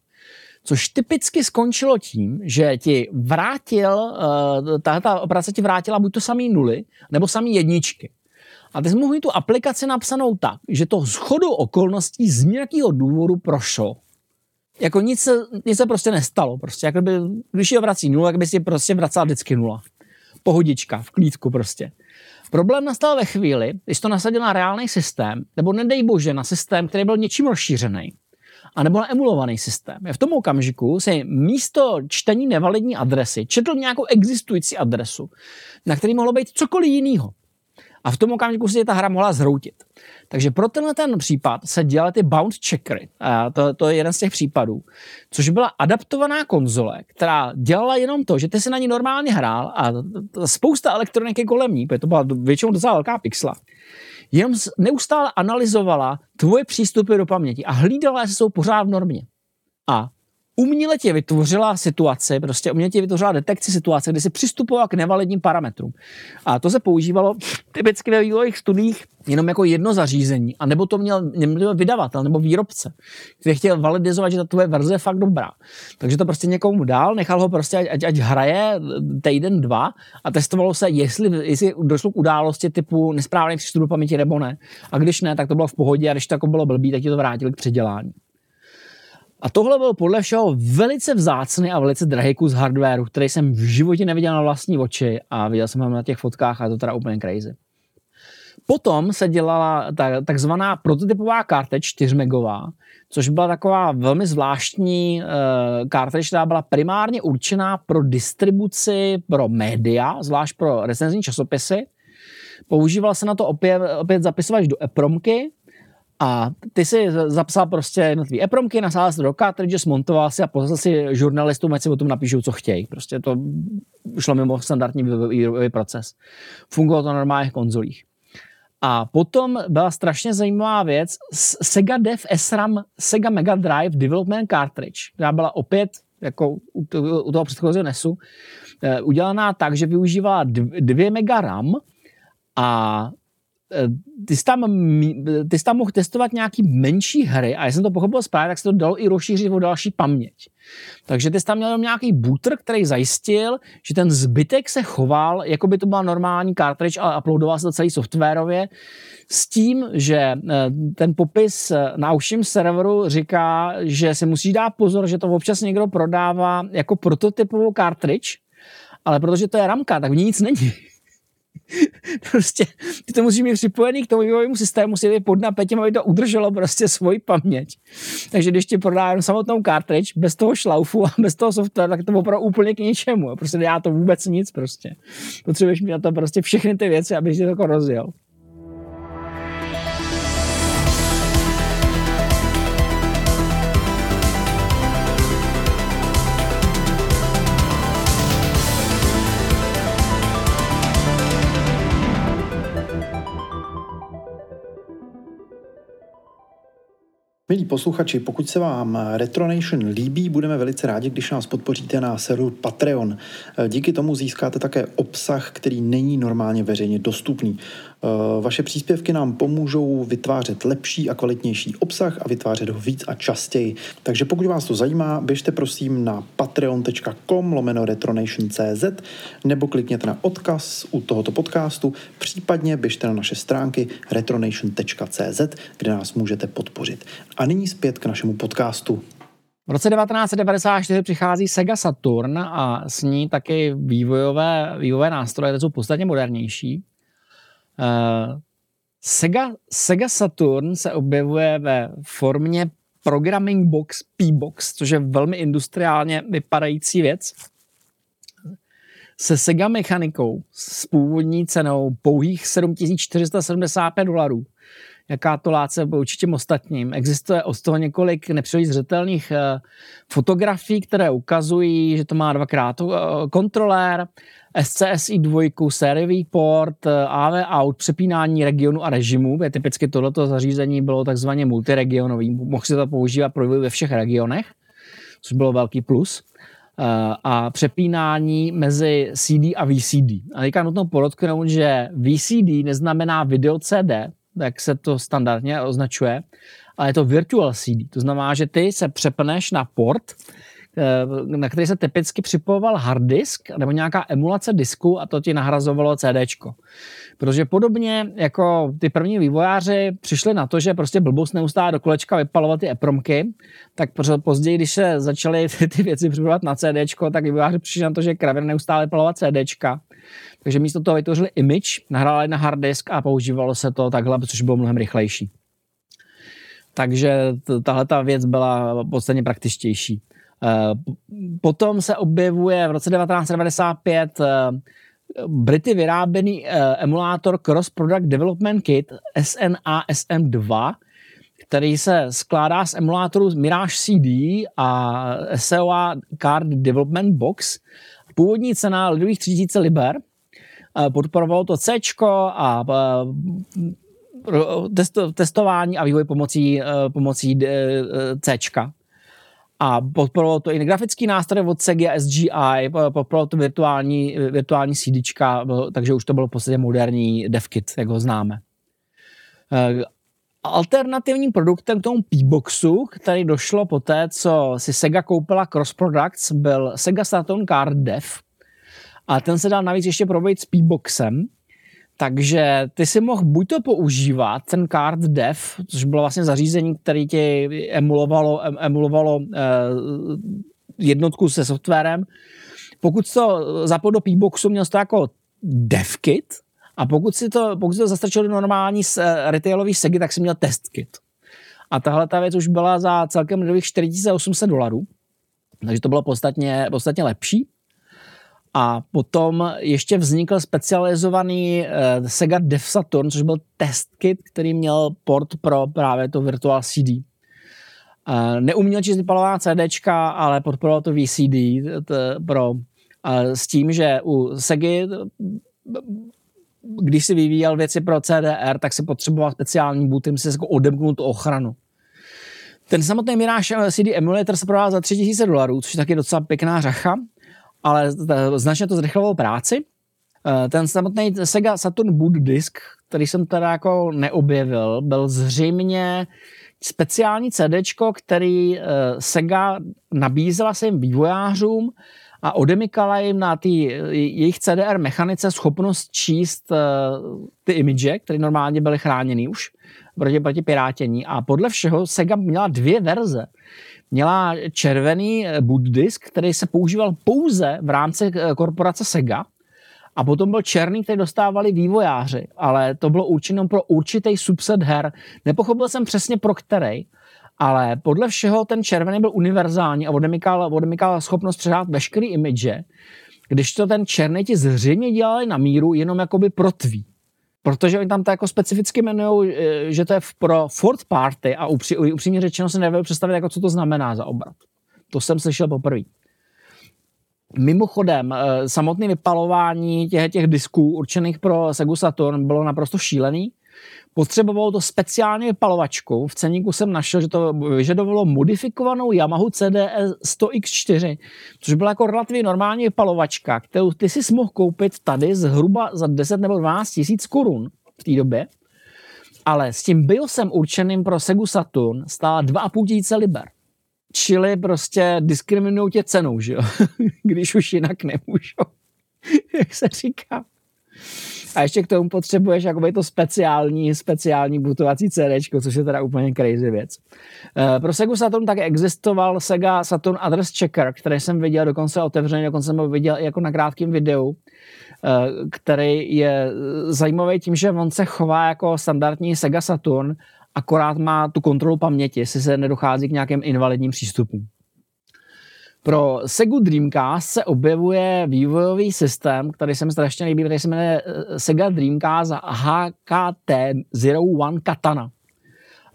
Což typicky skončilo tím, že ti vrátil, eh, ta, ta operace ti vrátila buď to samý nuly, nebo samý jedničky. A ty jsi mohl tu aplikaci napsanou tak, že to shodou okolností z nějakého důvodu prošlo. Jako nic se, nic se prostě nestalo. Prostě, jako by, když je vrací nula, tak by si prostě vracela vždycky nula. Pohodička, v klídku prostě. Problém nastal ve chvíli, když to nasadil na reálný systém, nebo nedej bože na systém, který byl něčím rozšířený, a nebo na emulovaný systém. V tom okamžiku si místo čtení nevalidní adresy četl nějakou existující adresu, na který mohlo být cokoliv jiného. A v tom okamžiku si ta hra mohla zhroutit. Takže pro tenhle ten případ se dělaly ty bound checkery. A to, to je jeden z těch případů. Což byla adaptovaná konzole, která dělala jenom to, že ty si na ní normálně hrál a spousta elektroniky kolem ní, protože to byla většinou docela velká pixla, jenom neustále analyzovala tvoje přístupy do paměti a hlídala, jestli jsou pořád v normě. A uměle tě vytvořila situace, prostě uměle tě vytvořila detekci situace, kdy si přistupoval k nevalidním parametrům. A to se používalo typicky ve vývojových studiích jenom jako jedno zařízení, a nebo to měl, měl vydavatel nebo výrobce, který chtěl validizovat, že ta tvoje verze je fakt dobrá. Takže to prostě někomu dál, nechal ho prostě, ať, ať hraje týden, dva a testovalo se, jestli, jestli došlo k události typu nesprávný přístup do paměti nebo ne. A když ne, tak to bylo v pohodě a když to jako bylo blbý, tak ti to vrátili k předělání. A tohle byl podle všeho velice vzácný a velice drahý kus hardwareu, který jsem v životě neviděl na vlastní oči a viděl jsem ho na těch fotkách a je to teda úplně crazy. Potom se dělala ta, takzvaná prototypová karteč 4 megová, což byla taková velmi zvláštní uh, karteč, která byla primárně určená pro distribuci pro média, zvlášť pro recenzní časopisy. Používal se na to opět, opět zapisovač do EPROMky, a ty si zapsal prostě jednotlivý EPROMky, nasál se do cartridge, smontoval si a poslal si žurnalistům, ať si o tom napíšou, co chtějí. Prostě to šlo mimo standardní vývojový proces. Fungovalo to na normálních konzolích. A potom byla strašně zajímavá věc, Sega Dev SRAM Sega Mega Drive Development Cartridge, která byla opět jako u toho předchozího NESu, eh, udělaná tak, že využívala 2 mega RAM a ty jsi, tam, ty jsi tam mohl testovat nějaký menší hry a já jsem to pochopil správně, tak se to dalo i rozšířit o další paměť. Takže ty jsi tam měl nějaký booter, který zajistil, že ten zbytek se choval, jako by to byla normální cartridge, ale uploadoval se to celý softwarově, s tím, že eh, ten popis eh, na užším serveru říká, že si musí dát pozor, že to občas někdo prodává jako prototypovou cartridge, ale protože to je ramka, tak v ní nic není. [LAUGHS] prostě ty to musíš mít připojený k tomu vývojovému systému, musí být pod napětím, aby to udrželo prostě svoji paměť. Takže když ti prodá jenom samotnou cartridge, bez toho šlaufu a bez toho software, tak to opravdu úplně k ničemu. Prostě dělá to vůbec nic prostě. Potřebuješ mít na to prostě všechny ty věci, aby si to jako rozjel. Milí posluchači, pokud se vám Retronation líbí, budeme velice rádi, když nás podpoříte na serveru Patreon. Díky tomu získáte také obsah, který není normálně veřejně dostupný. Eh, vaše příspěvky nám pomůžou vytvářet lepší a kvalitnější obsah a vytvářet ho víc a častěji. Takže pokud vás to zajímá, běžte prosím na patreon.com lomeno retronation.cz nebo klikněte na odkaz u tohoto podcastu, případně běžte na naše stránky retronation.cz, kde nás můžete podpořit. A nyní zpět k našemu podcastu. V roce 1994 přichází Sega Saturn a s ní taky vývojové, vývojové nástroje, které jsou podstatně modernější. Uh, Sega, Sega Saturn se objevuje ve formě Programming Box P-Box, což je velmi industriálně vypadající věc. Se Sega mechanikou s původní cenou pouhých 7475 dolarů jaká to láce určitě ostatním. Existuje od toho několik nepříliš zřetelných uh, fotografií, které ukazují, že to má dvakrát uh, kontrolér, SCSI 2, sériový port, eh, AV out, přepínání regionu a režimu. Typicky tohleto zařízení bylo takzvaně multiregionový. Mohl se to používat pro ve všech regionech, což bylo velký plus eh, a přepínání mezi CD a VCD. A teďka nutno podotknout, že VCD neznamená video CD, jak se to standardně označuje, ale je to virtual CD. To znamená, že ty se přepneš na port, Eh, na který se typicky připojoval hard disk nebo nějaká emulace disku a to ti nahrazovalo CD. Protože podobně jako ty první vývojáři přišli na to, že prostě blbost neustále do kolečka vypalovat ty EPROMky, tak později, když se začaly ty, ty věci připojovat na CD, tak vývojáři přišli na to, že kravě neustále vypalovat CD. Takže místo toho vytvořili image, nahráli na hard disk a používalo se to takhle, což bylo mnohem rychlejší. Takže tahle ta věc byla podstatně praktičtější. Eh, potom se objevuje v roce 1995 eh, Brity vyráběný eh, emulátor Cross Product Development Kit SNA SM2, který se skládá z emulátorů Mirage CD a SEOA Card Development Box. Původní cena lidových 3000 liber. Podporovalo to C a testování a vývoj pomocí, pomocí C a podporovalo to i grafický nástroj od Sega SGI, podporovalo to virtuální, virtuální CD, takže už to bylo v podstatě moderní DevKit, jak ho známe. Eh, alternativním produktem k tomu P-Boxu, který došlo po té, co si Sega koupila Cross Products, byl Sega Saturn Card Dev. A ten se dal navíc ještě probojit s P-Boxem, takže ty si mohl buď to používat, ten card dev, což bylo vlastně zařízení, které ti emulovalo, emulovalo eh, jednotku se softwarem. Pokud to zapojil do P-Boxu, měl to jako devkit, a pokud si to, pokud si to zastrčil do normální retailový segy, tak si měl testkit. A tahle ta věc už byla za celkem 4800 dolarů, takže to bylo podstatně, podstatně lepší. A potom ještě vznikl specializovaný uh, Sega Dev Saturn, což byl test kit, který měl port pro právě to Virtual CD. Uh, neuměl číst vypalovaná CD, ale podporoval to VCD t, pro, uh, s tím, že u Segy když si vyvíjel věci pro CDR, tak si potřeboval speciální bootym, si jako odemknul tu ochranu. Ten samotný Mirage CD emulator se prodal za 3000 dolarů, což je taky docela pěkná řacha ale značně to zrychlovalo práci. Eh, ten samotný Sega Saturn Boot Disk, který jsem teda jako neobjevil, byl zřejmě speciální CD, který eh, Sega nabízela svým vývojářům a odemykala jim na ty jejich CDR mechanice schopnost číst eh, ty image, které normálně byly chráněny už proti, proti pirátění. A podle všeho Sega měla dvě verze měla červený eh, boot disk, který se používal pouze v rámci eh, korporace Sega a potom byl černý, který dostávali vývojáři, ale to bylo určeno pro určitý subset her. Nepochopil jsem přesně pro který, ale podle všeho ten červený byl univerzální a odemykal, odemykal schopnost předat veškerý image, když to ten černý ti zřejmě dělali na míru jenom jakoby pro tví. Protože oni tam to jako specificky jmenují, eh, že to je pro fourth party a upří, upřímně řečeno se nevěděl představit, jako co to znamená za obrat. To jsem slyšel poprvé. Mimochodem, eh, samotné vypalování těch, těch disků určených pro Sega Saturn bylo naprosto šílený. Potřebovalo to speciálně vypalovačku. V ceníku jsem našel, že to vyžadovalo modifikovanou Yamaha CDE 100X4, což byla jako relativně normální vypalovačka, kterou ty si mohl koupit tady zhruba za 10 nebo 12 tisíc korun v té době. Ale s tím BIOSem určeným pro Segu Saturn stála 2,5 tisíce liber. Čili prostě diskriminují tě cenou, že jo? [LAUGHS] Když už jinak nemůžou. [LAUGHS] Jak se říká. A ještě k tomu potřebuješ jakoby to speciální, speciální butovací CD, což je teda úplně crazy věc. Uh, pro Sega Saturn také existoval Sega Saturn Address Checker, který jsem viděl dokonce otevřený, dokonce jsem ho viděl jako na krátkém videu, uh, který je zajímavý tím, že on se chová jako standardní Sega Saturn, akorát má tu kontrolu paměti, jestli se nedochází k nějakým invalidním přístupům. Pro Sega Dreamcast se objevuje vývojový systém, který se mi strašně líbí, který se jmenuje eh, Sega Dreamcast HKT Zero One Katana.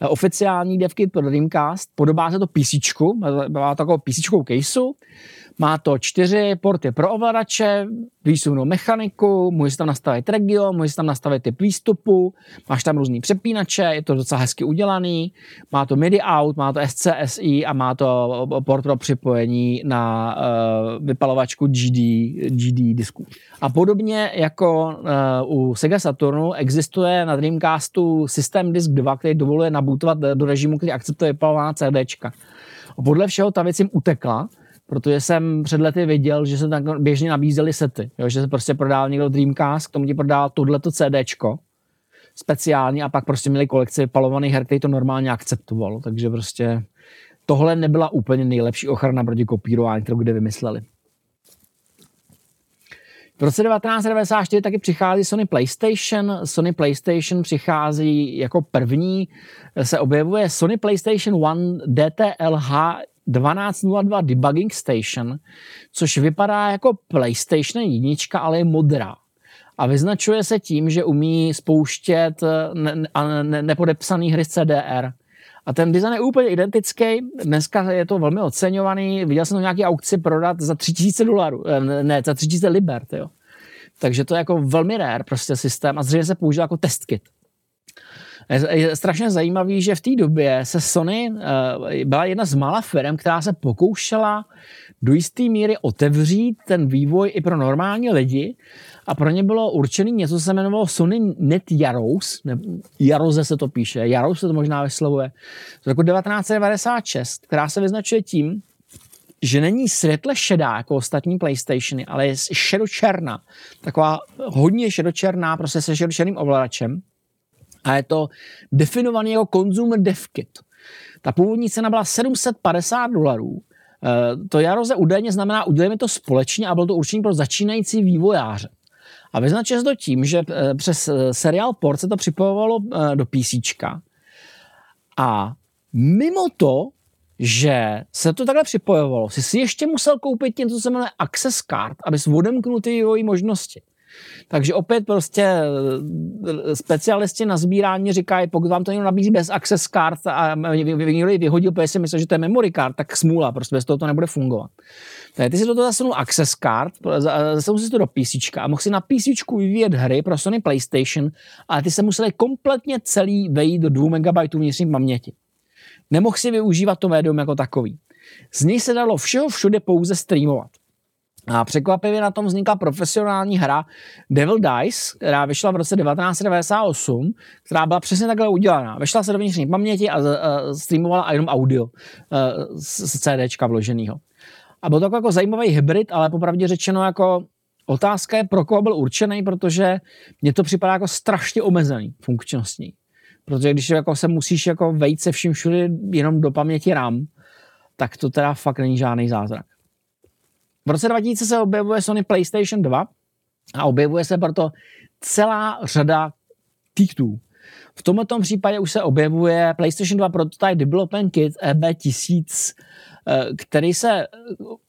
Eh, oficiální devkit pro Dreamcast, podobá se to PC, má takovou PC caseu, má to čtyři porty pro ovladače, výsunou mechaniku, můžeš tam nastavit region, můžeš tam nastavit typ výstupu, máš tam různý přepínače, je to docela hezky udělaný, má to MIDI out, má to SCSI a má to port pro připojení na uh, vypalovačku GD, GD disku. A podobně jako uh, u Sega Saturnu existuje na Dreamcastu System Disk 2, který dovoluje nabutovat do režimu, který akceptuje vypalovaná CDčka. A podle všeho ta věc jim utekla, protože jsem před lety viděl, že se tak běžně nabízely sety, jo, že se prostě prodával někdo Dreamcast, k tomu ti prodával tohleto CDčko, speciální a pak prostě měli kolekci palovaných her, který to normálně akceptovalo, takže prostě tohle nebyla úplně nejlepší ochrana proti kopírování, kterou kde vymysleli. V roce 1994 taky přichází Sony PlayStation. Sony PlayStation přichází jako první, se objevuje Sony PlayStation One DTLH 1202 Debugging Station, což vypadá jako PlayStation jednička, ale je modrá. A vyznačuje se tím, že umí spouštět ne, ne, nepodepsaný hry z CDR. A ten design je úplně identický. Dneska je to velmi oceňovaný. Viděl jsem to nějaký aukci prodat za 3000 dolarů. Eh, ne, za 3000 liber. Jo. Takže to je jako velmi rare prostě systém a zřejmě se používá jako testkit. Je strašně zajímavý, že v té době se Sony eh, byla jedna z mála firm, která se pokoušela do jisté míry otevřít ten vývoj i pro normální lidi a pro ně bylo určený něco, co se jmenovalo Sony Net Jaros, ne, Jaroze se to píše, Jaros se to možná vyslovuje, z roku 1996, která se vyznačuje tím, že není světle šedá jako ostatní PlayStationy, ale je šedočerná. Taková hodně šedočerná, prostě se šedočerným ovladačem a je to definovaný jako consumer dev kit. Ta původní cena byla 750 dolarů. Eh, to Jaroze údajně znamená, udělejme to společně a bylo to určení pro začínající vývojáře. A vyznačuje se to tím, že eh, přes eh, seriál port se to připojovalo do PC. A mimo to, že se to takhle připojovalo, si si ještě musel koupit něco, co se jmenuje Access Card, abys odemknul ty možnosti. Takže opět prostě eh, specialisti na sbírání říkají, pokud vám to někdo nabízí bez access card a někdo vyhodil, protože si myslel, že to je memory card, tak smůla, prostě bez toho to nebude fungovat. Takže ty si do toho zasunul access card, zasunul si to do PC a mohl si na PC vyvíjet hry pro Sony PlayStation, ale ty se museli kompletně celý vejít do 2 MB vnitřní paměti. Nemohl si využívat to médium jako takový. Z něj se dalo všeho všude pouze streamovat. A překvapivě na tom vznikla profesionální hra Devil Dice, která vyšla v roce 1998, která byla přesně takhle udělaná. Vyšla se do vnitřní paměti a, a streamovala jenom audio uh, z CDčka vloženého. A byl to jako zajímavý hybrid, ale popravdě řečeno jako otázka je, pro koho byl určený, protože mně to připadá jako strašně omezený funkčnostní. Protože když jako se musíš jako vejít se vším všude jenom do paměti RAM, tak to teda fakt není žádný zázrak. V roce 2000 se objevuje Sony PlayStation 2 a objevuje se proto celá řada tiktů. V tomto případě už se objevuje PlayStation 2 Prototype Development Kit EB1000, eh, který se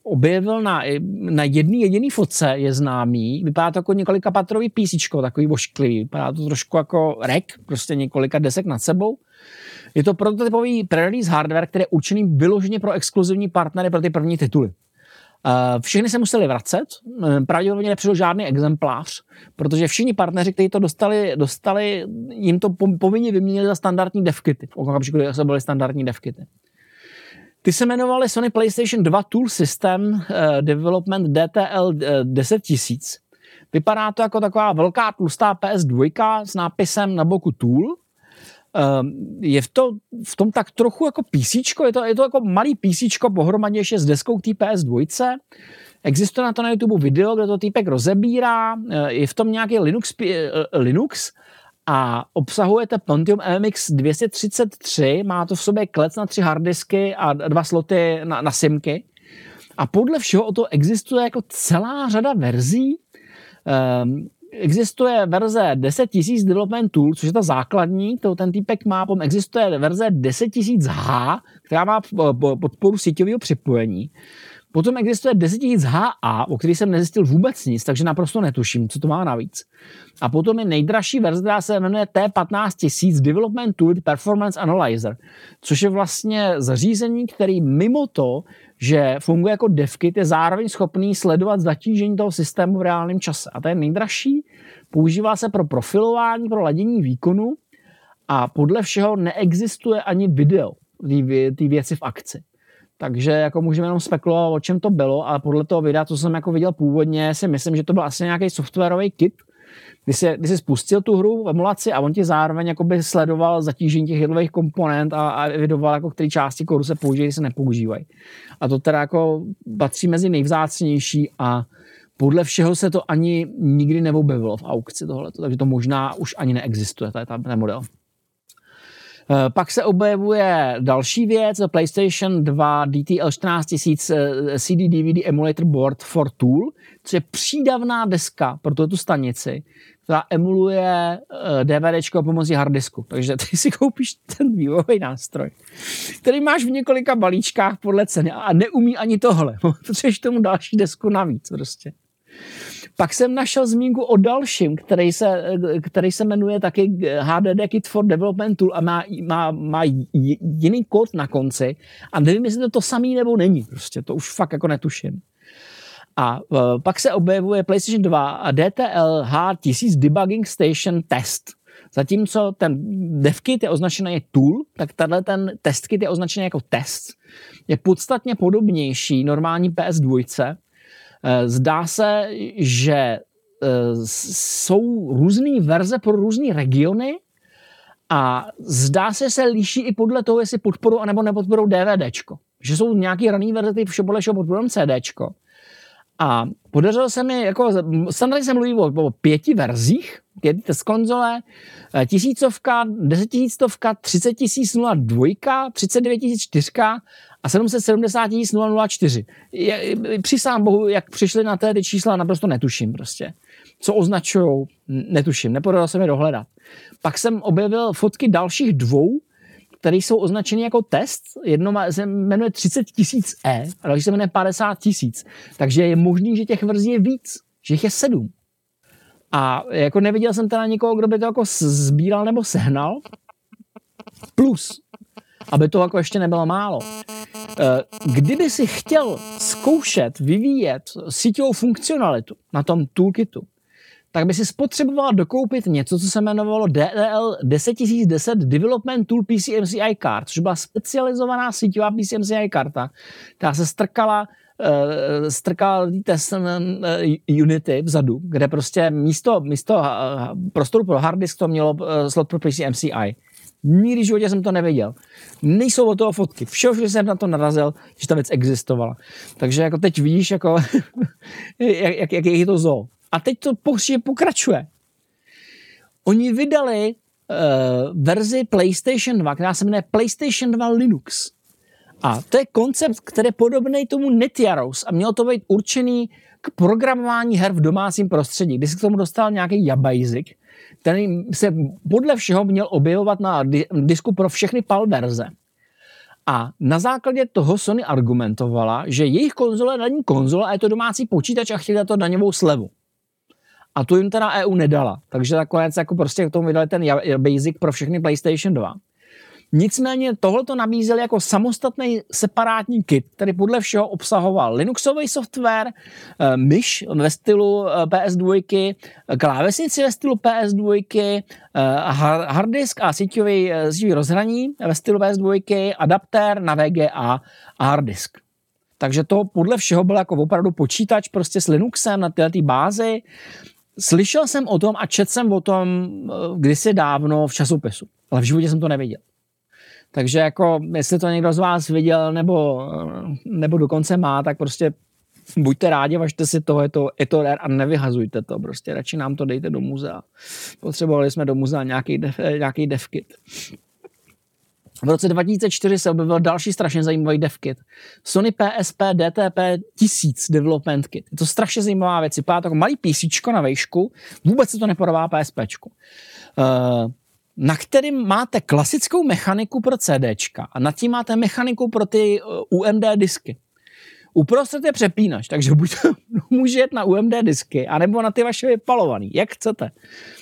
objevil na, na jedný jediný fotce, je známý. Vypadá to jako několika patrový PC, takový vošklivý. Vypadá to trošku jako rek, prostě několika desek nad sebou. Je to prototypový pre-release hardware, který je určený vyloženě pro exkluzivní partnery pro ty první tituly. Všechny se museli vracet, pravděpodobně nepřišel žádný exemplář, protože všichni partneři, kteří to dostali, dostali jim to povinně vyměnili za standardní devkity, v okamžiku, kdy byly standardní devkity. Ty se jmenovaly Sony PlayStation 2 Tool System uh, Development DTL 10000. Vypadá to jako taková velká tlustá PS2 s nápisem na boku Tool. Um, je v, to, v tom tak trochu jako PC, je to, je to jako malý PC pohromadě ještě s deskou té PS2. Existuje na to na YouTube video, kde to týpek rozebírá, je v tom nějaký Linux, Linux a obsahujete Pentium MX 233, má to v sobě klec na tři harddisky a dva sloty na, na simky. A podle všeho o to existuje jako celá řada verzí. Um, existuje verze 10 000 Development Tool, což je ta základní, kterou ten týpek má, potom existuje verze 10 000 H, která má podporu síťového připojení. Potom existuje 10 000 HA, o který jsem nezjistil vůbec nic, takže naprosto netuším, co to má navíc. A potom je nejdražší verze, která se jmenuje T15 000 Development Tool Performance Analyzer, což je vlastně zařízení, který mimo to, že funguje jako devkit, je zároveň schopný sledovat zatížení toho systému v reálném čase. A to je nejdražší, používá se pro profilování, pro ladění výkonu a podle všeho neexistuje ani video té věci v akci. Takže jako můžeme jenom spekulovat, o čem to bylo, ale podle toho videa, co jsem jako viděl původně, si myslím, že to byl asi nějaký softwarový kit, kdy jsi, kdy jsi spustil tu hru v emulaci a on ti zároveň sledoval zatížení těch jednotlivých komponent a, a evidoval, jako které části kódu se používají, se nepoužívají. A to teda jako patří mezi nejvzácnější a podle všeho se to ani nikdy neobjevilo v aukci tohleto, takže to možná už ani neexistuje, to je ten model. Eh, pak se objevuje další věc, PlayStation 2 DTL 14000 CD DVD Emulator Board for Tool, což je přídavná deska pro tuto stanici, která emuluje eh, DVD pomocí harddisku. Takže ty si koupíš ten vývojový nástroj, který máš v několika balíčkách podle ceny a neumí ani tohle. [LAUGHS] Potřebuješ tomu další desku navíc prostě. Pak jsem našel zmínku o dalším, který se, který se jmenuje taky HDD Kit for Development Tool a má, má, má jiný kód na konci a nevím, jestli to to samý nebo není. Prostě to už fakt jako netuším. A uh, pak se objevuje PlayStation 2 a DTL H1000 Debugging Station Test. Zatímco ten devkit je označený tool, tak tenhle ten testkit je označený jako test. Je podstatně podobnější normální PS2, Eh, zdá se, že eh, jsou různé verze pro různé regiony a zdá se, že se liší i podle toho, jestli podporu anebo nepodporou DVDčko. Že jsou nějaké rané verze, ty podle čeho podporují CDčko. A podařilo se mi, jako standardně se mluví o, o pěti verzích, pět test konzole, eh, tisícovka, desetitisícovka, třicet tisíc nula dvojka, třicet devět tisíc čtyřka a 770 004. Je, přisám bohu, jak přišli na té ty čísla, naprosto netuším prostě. Co označují, netuším, nepodařilo se mi dohledat. Pak jsem objevil fotky dalších dvou, které jsou označeny jako test. Jedno se jmenuje 30 tisíc E a další se jmenuje 50 tisíc. Takže je možný, že těch verzí je víc, že jich je sedm. A jako neviděl jsem teda nikoho, kdo by to jako sbíral nebo sehnal. Plus, aby to jako ještě nebylo málo. Eh, kdyby si chtěl zkoušet vyvíjet síťovou funkcionalitu na tom toolkitu, tak by si spotřeboval dokoupit něco, co se jmenovalo DLL 10010 Development Tool PCMCI Card, což byla specializovaná síťová PCMCI karta, která se strkala uh, strkala test uh, Unity vzadu, kde prostě místo, místo prostoru pro hard disk to mělo slot pro PCMCI. Nikdy v životě jsem to nevěděl. Nejsou od toho fotky. Všeho, že jsem na to narazil, že ta věc existovala. Takže jako teď vidíš, jako, [LAUGHS] jak, jak, jak je to zoo. A teď to pokračuje. Oni vydali uh, verzi PlayStation 2, která se jmenuje PlayStation 2 Linux. A to je koncept, který je podobný tomu NetJaros a mělo to být určený k programování her v domácím prostředí. Když se k tomu dostal nějaký Jabasic, který se podle všeho měl objevovat na disku pro všechny PAL verze. A na základě toho Sony argumentovala, že jejich konzole není konzole a je to domácí počítač a chtěli to daňovou slevu. A tu jim teda EU nedala. Takže nakonec jako prostě k tomu vydali ten Basic pro všechny PlayStation 2. Nicméně tohle to nabízeli jako samostatný separátní kit, který podle všeho obsahoval Linuxový software, eh, myš ve stylu eh, PS2, klávesnici ve stylu PS2, hard disk a síťový, síťový rozhraní ve stylu PS2, adaptér na VGA a hard disk. Takže to podle všeho byl jako opravdu počítač prostě s Linuxem na této bázi. Slyšel jsem o tom a četl jsem o tom kdysi dávno v časopisu, ale v životě jsem to neviděl. Takže jako, jestli to někdo z vás viděl nebo, nebo dokonce má, tak prostě buďte rádi, važte si to, je to, je to rare a nevyhazujte to, prostě radši nám to dejte do muzea. Potřebovali jsme do muzea nějaký, def, nějaký devkit. V roce 2004 se objevil další strašně zajímavý devkit. Sony PSP DTP 1000 Development Kit. Je to strašně zajímavá věc. Vypadá to jako malý PC na vejšku, vůbec se to nepodává PSP. Uh, na kterým máte klasickou mechaniku pro CDčka a nad tím máte mechaniku pro ty uh, UMD disky. Uprostřed je přepínač, takže buď to [LAUGHS] může jet na UMD disky, anebo na ty vaše vypalovaný, jak chcete.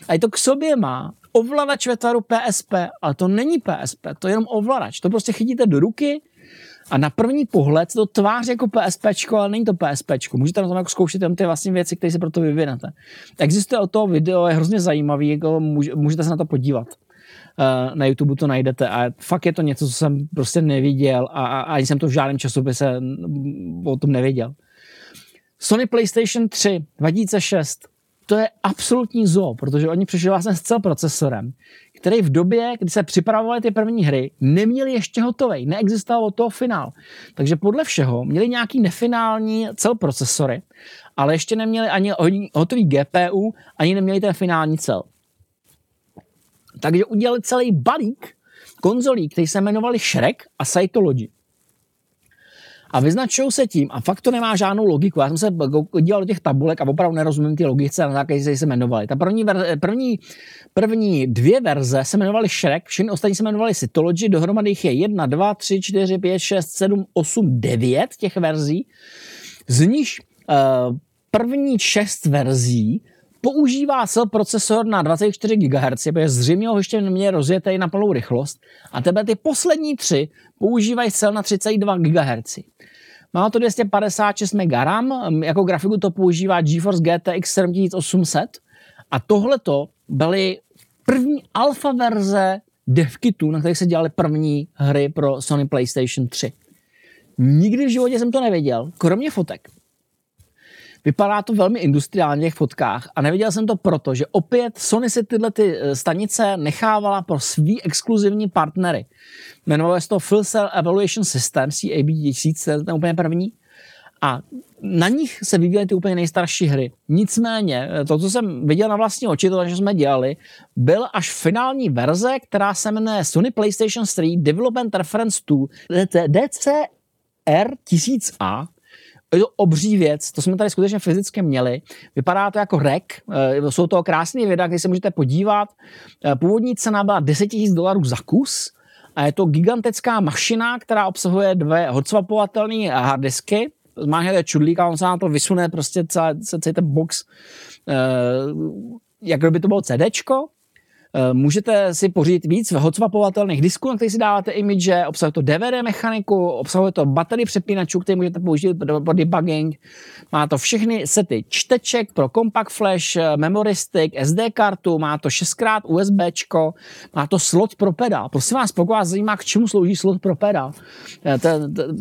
A to k sobě má ovladač ve tvaru PSP, ale to není PSP, to je jenom ovladač. To prostě chytíte do ruky a na první pohled se to tváří jako PSP, ale není to PSP. Můžete na tom jako zkoušet tam ty vlastně věci, které si pro to vyvinete. Existuje o to video, je hrozně zajímavý, jako můžete se na to podívat. Uh, na YouTube to najdete a fakt je to něco, co jsem prostě neviděl a, a ani jsem to v žádném časopise o tom nevěděl. Sony PlayStation 3 2006 to je absolutní zoo, protože oni přišli vlastně s cel procesorem, který v době, kdy se připravovaly ty první hry, neměli ještě hotový, neexistoval toho finál. Takže podle všeho měli nějaký nefinální cel procesory, ale ještě neměli ani hotový GPU, ani neměli ten finální cel. Takže udělali celý balík konzolí, který se jmenovali Shrek a Cytology a vyznačují se tím, a fakt to nemá žádnou logiku. Já jsem se díval do těch tabulek a opravdu nerozumím ty logice, na jaké se jmenovali. Ta první, verze, první, první dvě verze se jmenovaly Shrek, všechny ostatní se jmenovaly Cytology, dohromady jich je 1, 2, 3, 4, 5, 6, 7, 8, 9 těch verzí, z nich uh, první šest verzí používá cel procesor na 24 GHz, protože zřejmě ho ještě neměl rozjetý na plnou rychlost, a tebe ty poslední tři používají cel na 32 GHz. Má to 256 MB RAM, jako grafiku to používá GeForce GTX 7800 a tohleto byly první alfa verze devkitů, na kterých se dělaly první hry pro Sony PlayStation 3. Nikdy v životě jsem to nevěděl, kromě fotek. Vypadá to velmi industriálně v fotkách a neviděl jsem to proto, že opět Sony si tyhle ty eh, stanice nechávala pro svý exkluzivní partnery. Jmenovalo se to Full Cell Evaluation System, CAB 1000, to je ten úplně první. A na nich se vyvíjely ty úplně nejstarší hry. Nicméně, eh, to, co jsem viděl na vlastní oči, to, co jsme dělali, byl až finální verze, která se jmenuje Sony PlayStation 3 Development Reference Tool DCR 1000A, je to obří věc, to jsme tady skutečně fyzicky měli. Vypadá to jako rek, eh, jsou to krásné videa, kde se můžete podívat. Eh, původní cena byla 10 000 dolarů za kus a je to gigantická mašina, která obsahuje dvě hodswapovatelné harddisky. Máte čudlík a on se na to vysune prostě celý, celý ten box, eh, jak kdyby to bylo CDčko, můžete si pořídit víc hotswapovatelných disků, na kterých si dáváte image, obsahuje to DVD mechaniku, obsahuje to baterii přepínačů, které můžete použít pro debugging. Má to všechny sety čteček pro compact flash, eh, memory stick, SD kartu, má to 6x USB, má to slot pro pedál. Prosím vás, pokud vás zajímá, k čemu slouží slot pro pedál. Eh,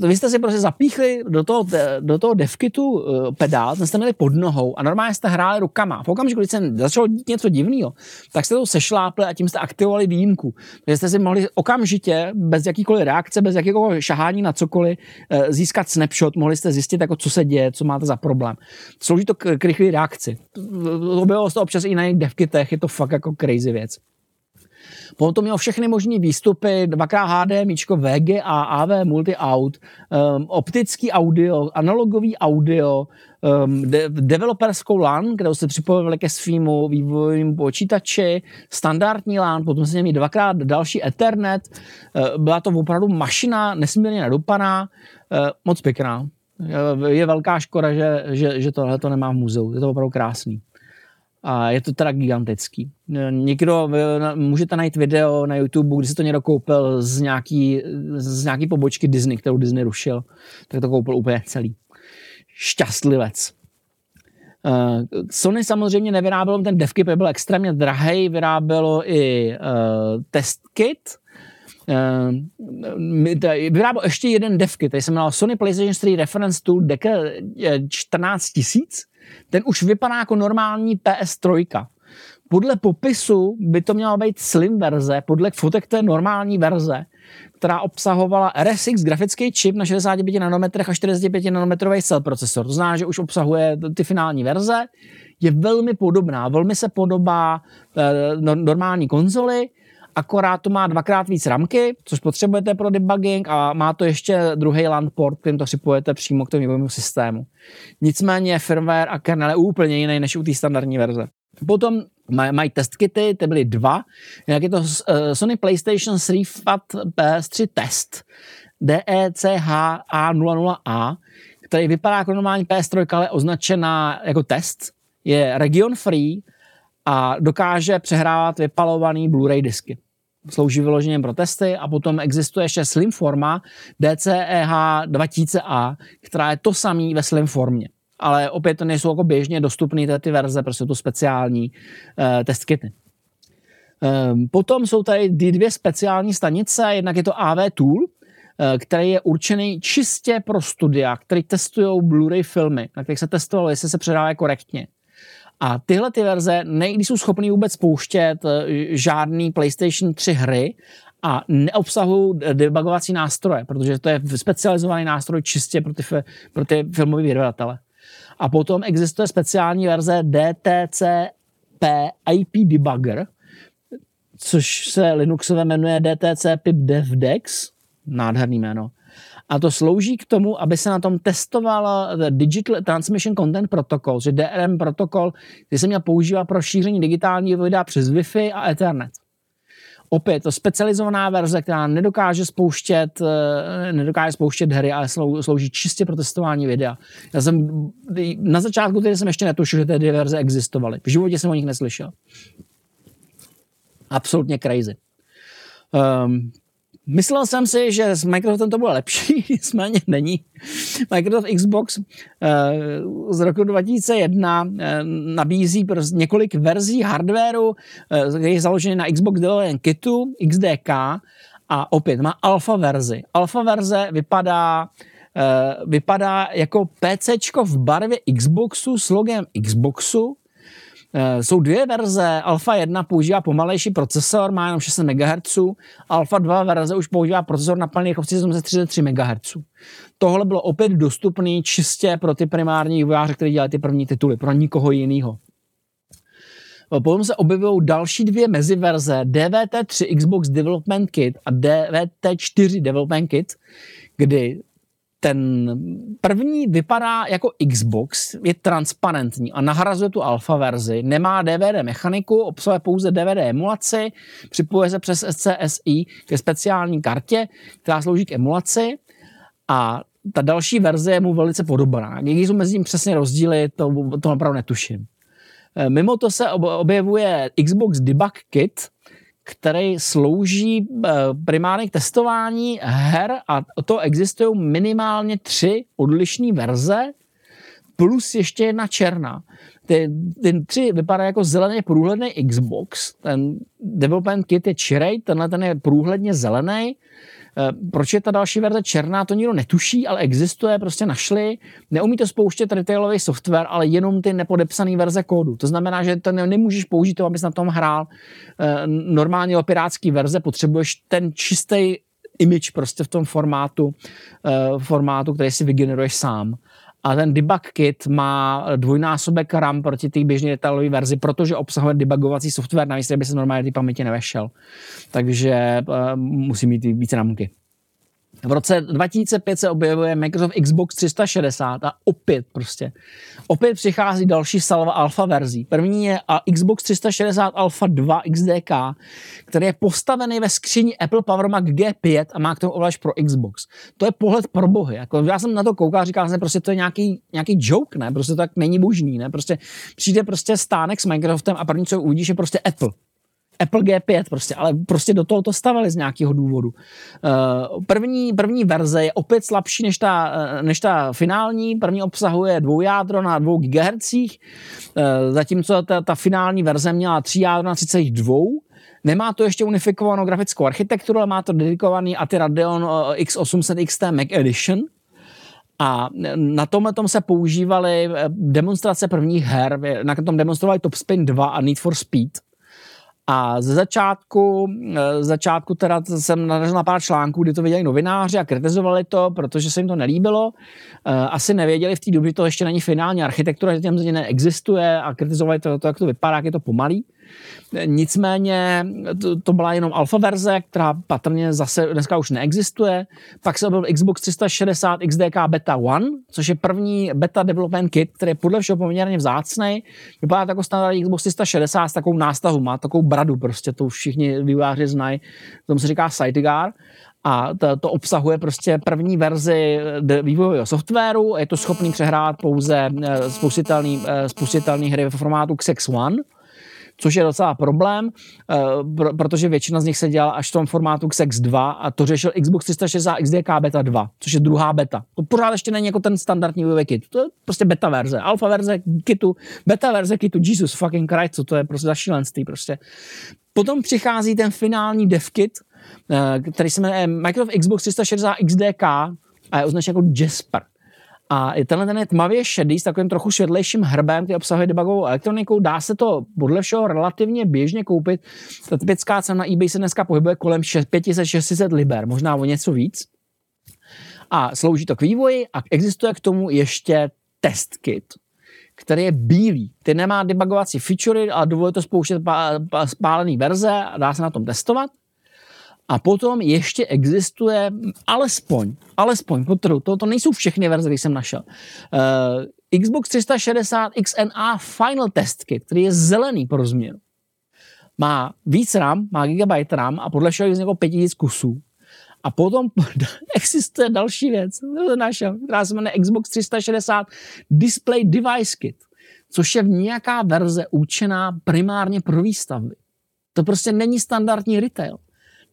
vy jste si prostě zapíchli do toho, do toho devkitu pedál, ten jste měli pod nohou a normálně jste hráli rukama. V okamžiku, kdy jsem začal něco divného, tak jste to sešla našlápli a tím jste aktivovali výjimku. Takže jste si mohli okamžitě, bez jakýkoliv reakce, bez jakýkoliv šahání na cokoliv, eh, získat snapshot, mohli jste zjistit, jako, co se děje, co máte za problém. Slouží to k, k rychlé reakci. Objevilo se to občas i na jiných devkitech, je to fakt jako crazy věc. Potom to mělo všechny možné výstupy, dvakrát HDMI, VGA, AV, multi-out, um, optický audio, analogový audio, um, de- developerskou LAN, kterou se připojili ke svýmu vývojovým počítači, standardní LAN, potom se měli dvakrát další Ethernet. Uh, byla to opravdu mašina nesmírně nadupaná, uh, moc pěkná. Je velká škoda, že, že, že tohle to nemá v muzeu. Je to opravdu krásný. A je to teda gigantický. Někdo, můžete najít video na YouTube, kdy se to někdo koupil z nějaký, z nějaký pobočky Disney, kterou Disney rušil, tak to koupil úplně celý. Šťastlivec. Uh, Sony samozřejmě nevyrábělo ten devkit, byl extrémně drahý, vyrábělo i test kit, vyráběl ještě jeden devkit, který se jmenoval Sony PlayStation 3 Reference Tool Deck 14 000, ten už vypadá jako normální PS3. Podle popisu by to měla být slim verze, podle fotek to je normální verze, která obsahovala RSX grafický čip na 65 nanometrech a 45 nanometrový cell procesor. To znamená, že už obsahuje ty finální verze. Je velmi podobná, velmi se podobá e, normální konzoli, akorát to má dvakrát víc ramky, což potřebujete pro debugging a má to ještě druhý LAN port, kterým to připojete přímo k tomu systému. Nicméně firmware a kernel je úplně jiný než u té standardní verze. Potom mají test kity, ty byly dva. Jak je to uh, Sony PlayStation 3 FAT PS3 test DECHA00A, který vypadá jako normální PS3, ale označená jako test. Je region free a dokáže přehrávat vypalovaný Blu-ray disky. Slouží vyloženě pro testy a potom existuje ještě slim forma DCEH 2000A, která je to samý ve slim formě. Ale opět to nejsou jako běžně dostupné ty verze, prostě to speciální uh, test kity. Um, potom jsou tady dvě speciální stanice, jednak je to AV Tool, eh, který je určený čistě pro studia, který testují Blu-ray filmy, na kterých se testovalo, jestli se předávají korektně. A tyhle ty verze nejsou schopný vůbec pouštět eh, žádný PlayStation 3 hry a neobsahují debugovací nástroje, protože to je specializovaný nástroj čistě pro ty, pro ty filmové vydavatele. A potom existuje speciální verze DTCP IP Debugger, což se Linuxové jmenuje DTC PIP DevDex, nádherný jméno. A to slouží k tomu, aby se na tom testoval Digital Transmission Content Protocol, že DRM protokol, který se měl používat pro šíření digitálního videa přes Wi-Fi a Ethernet. Opět to specializovaná verze, která nedokáže spouštět, eh, nedokáže spouštět hry, ale slouží čistě pro testování videa. Já jsem na začátku tedy jsem ještě netušil, že ty dvě verze existovaly. V životě jsem o nich neslyšel. Absolutně crazy. Um, Myslel jsem si, že s Microsoftem to bude lepší, [LAUGHS] nicméně není. Microsoft Xbox uh, z roku 2001 uh, eh, nabízí prostě několik verzí hardwareu, který je založený na Xbox Development Kitu, XDK, a opět má alfa verzi. Alfa verze vypadá vypadá jako PC v barvě Xboxu s logem Xboxu, Eh, jsou dvě verze. Alpha 1 používá pomalejší procesor, má jenom 600 MHz. Alpha 2 verze už používá procesor na plný rychlosti 733 MHz. Tohle bylo opět dostupné čistě pro ty primární vývojáře, kteří dělají ty první tituly, pro nikoho jiného. Eh, potom se objevují další dvě meziverze DVT3 Xbox Development Kit a DVT4 Development Kit, kdy ten první vypadá jako Xbox, je transparentní a nahrazuje tu alfa verzi, nemá DVD mechaniku, obsahuje pouze DVD emulaci, připojuje se přes SCSI ke speciální kartě, která slouží k emulaci a ta další verze je mu velice podobná. Jaký jsou mezi ním přesně rozdíly, to, to opravdu netuším. E, mimo to se objevuje Xbox Debug Kit, který slouží eh, primárně k testování her a to existují minimálně tři odlišné verze plus ještě jedna černá. Ty, ty tři vypadá jako zelený průhledný Xbox, ten development kit je čirej, tenhle ten je průhledně zelený, proč je ta další verze černá, to nikdo netuší, ale existuje, prostě našli. Neumí to spouštět retailový software, ale jenom ty nepodepsané verze kódu. To znamená, že to nemůžeš použít to, abys na tom hrál. Eh, normálně o pirátský verze potřebuješ ten čistý image prostě v tom formátu, eh, formátu, který si vygeneruješ sám. A ten debug kit má dvojnásobek RAM proti té běžné detailové verzi, protože obsahuje debugovací software, navíc by se normálně ty paměti nevešel. Takže uh, musí mít více ramky. V roce 2005 se objevuje Microsoft Xbox 360 a opět prostě, opět přichází další salva alfa verzí. První je Xbox 360 Alpha 2 XDK, který je postavený ve skříni Apple Power Mac G5 a má k tomu ovladač pro Xbox. To je pohled pro bohy. Jako já jsem na to koukal a říkal jsem, prostě to je nějaký, nějaký joke, ne? Prostě to tak není možný, ne? Prostě přijde prostě stánek s Microsoftem a první, co uvidíš, je prostě Apple. Apple G5 prostě, ale prostě do toho to stavili z nějakého důvodu. Uh, první, první verze je opět slabší než ta, uh, než ta finální. První obsahuje dvou jádro na 2 GHz, uh, zatímco ta, ta finální verze měla tři jádro na 32. Nemá to ještě unifikovanou grafickou architekturu, ale má to dedikovaný ATI Radeon X800 XT Mac Edition, a na tomhle tom se používaly demonstrace prvních her. Na tom demonstrovali Top Spin 2 a Need for Speed. A ze začátku, eh, ze začátku teda jsem narazil na pár článků, kdy to viděli novináři a kritizovali to, protože se jim to nelíbilo. Eh, asi nevěděli v té době, že to ještě není finální architektura, že těm neexistuje a kritizovali to, to, jak to vypadá, jak je to pomalý. Nicméně to, to byla jenom alfa verze, která patrně zase dneska už neexistuje. Pak se byl Xbox 360 XDK Beta 1, což je první beta development kit, který je podle všeho poměrně vzácný. Vypadá jako standardní Xbox 360 s takovou nástahu, má takovou bradu, prostě to už všichni vývojáři znají. Tomu se říká Sidegar a to, to obsahuje prostě první verzi vývojového softwaru, je to schopný přehrát pouze eh, spustitelný, eh, spustitelný hry ve formátu XeX One, což je docela problém, uh, protože většina z nich se dělala až v tom formátu XEX 2 a to řešil Xbox 360 XDK Beta 2, což je druhá beta. To pořád ještě není jako ten standardní vývoj kit. To je prostě beta verze, alfa verze kitu, beta verze kitu, Jesus fucking Christ, co to je prostě za šílenství prostě. Potom přichází ten finální dev kit, uh, který se jmenuje Microsoft Xbox 360 XDK a je označen jako Jasper. A tenhle ten je tmavě šedý s takovým trochu světlejším hrbem, který obsahuje debugovou elektroniku. Dá se to podle všeho relativně běžně koupit. Ta typická cena na eBay se dneska pohybuje kolem 500-600 liber, možná o něco víc. A slouží to k vývoji a existuje k tomu ještě test kit, který je bílý. Ty nemá debugovací featurey, ale dovoluje to spouštět spálený verze a dá se na tom testovat. A potom ještě existuje alespoň, alespoň, potrhu, to, to nejsou všechny verze, které jsem našel. Uh, Xbox 360 XNA Final Test Kit, který je zelený po rozměru. Má víc RAM, má gigabyte RAM a podle všeho je z něho 5000 kusů. A potom [LAUGHS] existuje další věc, to našel, která se jmenuje Xbox 360 Display Device Kit, což je v nějaká verze určená primárně pro výstavby. To prostě není standardní retail.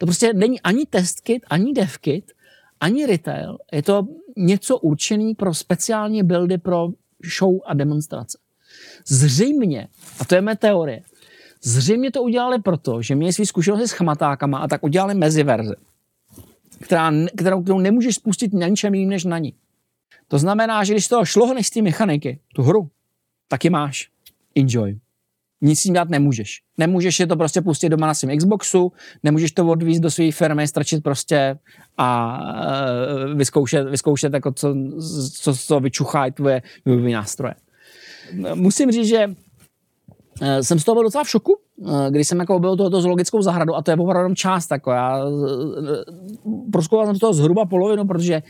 To prostě není ani test kit, ani dev kit, ani retail. Je to něco určený pro speciální buildy pro show a demonstrace. Zřejmě, a to je mé teorie, zřejmě to udělali proto, že měli svý zkušenosti s chmatákama a tak udělali meziverze, která, kterou, kterou nemůžeš spustit na ničem jiným než na ní. To znamená, že když to šlohneš z té mechaniky, tu hru, tak ji máš. Enjoy nic s tím dát nemůžeš. Nemůžeš je to prostě pustit doma na svém Xboxu, nemůžeš to odvízt do své firmy, strčit prostě a uh, vyzkoušet, vyzkoušet jako co, co, co vyčuchá tvoje vývojové nástroje. Musím říct, že uh, jsem z toho byl docela v šoku, uh, když jsem jako byl tohoto zoologickou zahradu a to je opravdu část, jako já proskouval jsem z toho zhruba polovinu, protože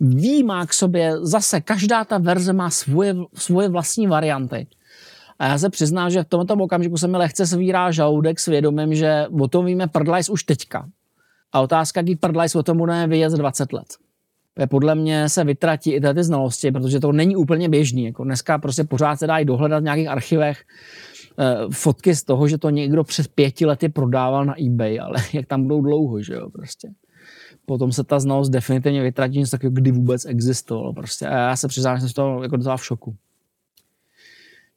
výjima k sobě zase každá ta verze má svoje, svoje vlastní varianty a já se přiznám, že v tomto okamžiku se mi lehce svírá žaludek s vědomím, že o tom víme prdlajs už teďka. A otázka, kdy prdlajs o tom bude vědět za 20 let. Podle mě se vytratí i ty znalosti, protože to není úplně běžný. Jako dneska prostě pořád se dají dohledat v nějakých archivech eh, fotky z toho, že to někdo přes pěti lety prodával na eBay, ale [LAUGHS] jak tam budou dlouho, že jo, prostě. Potom se ta znalost definitivně vytratí, něco takového, kdy vůbec existovalo. Prostě. A já se přiznám, že jsem z toho jako docela v šoku.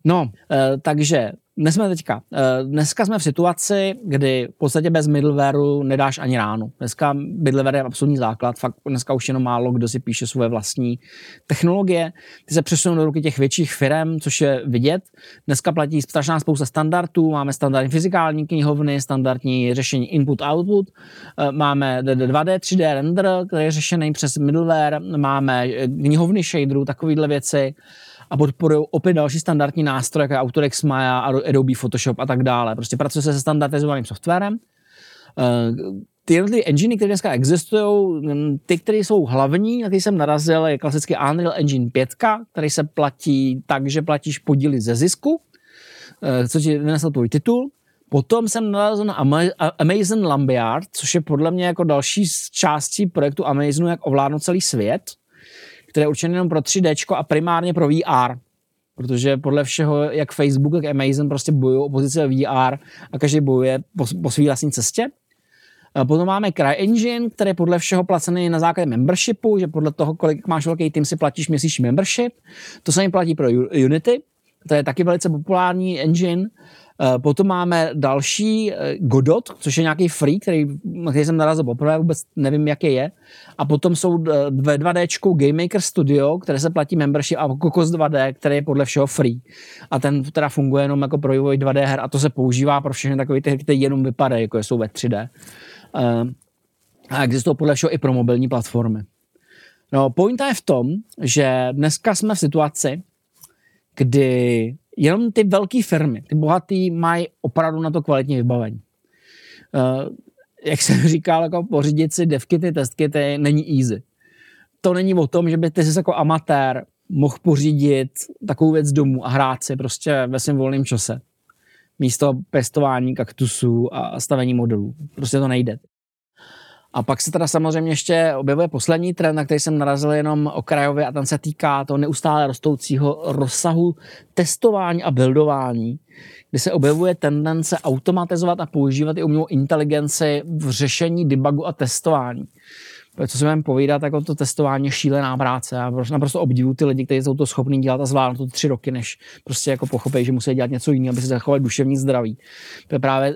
No, eh, takže dnes jsme teďka. Eh, dneska jsme v situaci, kdy v podstatě bez middlewareu nedáš ani ránu. Dneska middleware je absolutní základ, fakt dneska už jenom málo kdo si píše svoje vlastní technologie. Ty se přesunou do ruky těch větších firm, což je vidět. Dneska platí strašná spousta standardů, máme standardní fyzikální knihovny, standardní řešení input-output, eh, máme 2D, 3D render, který je řešený přes middleware, máme knihovny shaderů, takovéhle věci a podporují opět další standardní nástroje, jako Autodex Maya, Adobe Photoshop a tak dále. Prostě pracuje se se standardizovaným softwarem. Eh, ty engine, které dneska existují, ty, které jsou hlavní, na ty jsem narazil, je klasicky Unreal Engine 5, který se platí tak, že platíš podíly ze zisku, eh, co ti vynesl tvůj titul. Potom jsem narazil na Amazon Lambiard, což je podle mě jako další z částí projektu Amazonu, jak ovládnout celý svět, který je určený jenom pro 3D a primárně pro VR. Protože podle všeho, jak Facebook, jak Amazon prostě bojují opozice VR a každý bojuje po, po své vlastní cestě. Potom máme CryEngine, který je podle všeho placený na základě membershipu, že podle toho, kolik máš velký tým, si platíš měsíční membership. To se jim platí pro Unity, to je taky velice populární engine. Potom máme další eh, Godot, což je nějaký free, který, který jsem narazil poprvé, vůbec nevím, jaký je. A potom jsou eh, ve 2D Game Maker Studio, které se platí membership a Cocos 2D, který je podle všeho free. A ten teda funguje jenom jako pro vývoj 2D her a to se používá pro všechny takové ty, které jenom vypadají, jako jsou ve 3D. Ehm, a existují podle všeho i pro mobilní platformy. No, pointa je v tom, že dneska jsme v situaci, kdy jenom ty velké firmy, ty bohatý, mají opravdu na to kvalitní vybavení. Uh, jak jsem říkal, jako pořídit si devkity, testkity není easy. To není o tom, že by ty jsi jako amatér mohl pořídit takovou věc domů a hrát si prostě ve svém volném čase. Místo pestování kaktusů a stavení modelů. Prostě to nejde. A pak se teda samozřejmě ještě objevuje poslední trend, na který jsem narazil jenom okrajově a ten se týká toho neustále rostoucího rozsahu testování a buildování, kdy se objevuje tendence automatizovat a používat i umělou inteligenci v řešení debugu a testování co si budeme povídat, jako to testování je šílená práce. Já prostě naprosto obdivuju ty lidi, kteří jsou to schopní dělat a zvládnout to tři roky, než prostě jako pochopí, že musí dělat něco jiného, aby si zachovali duševní zdraví. To je právě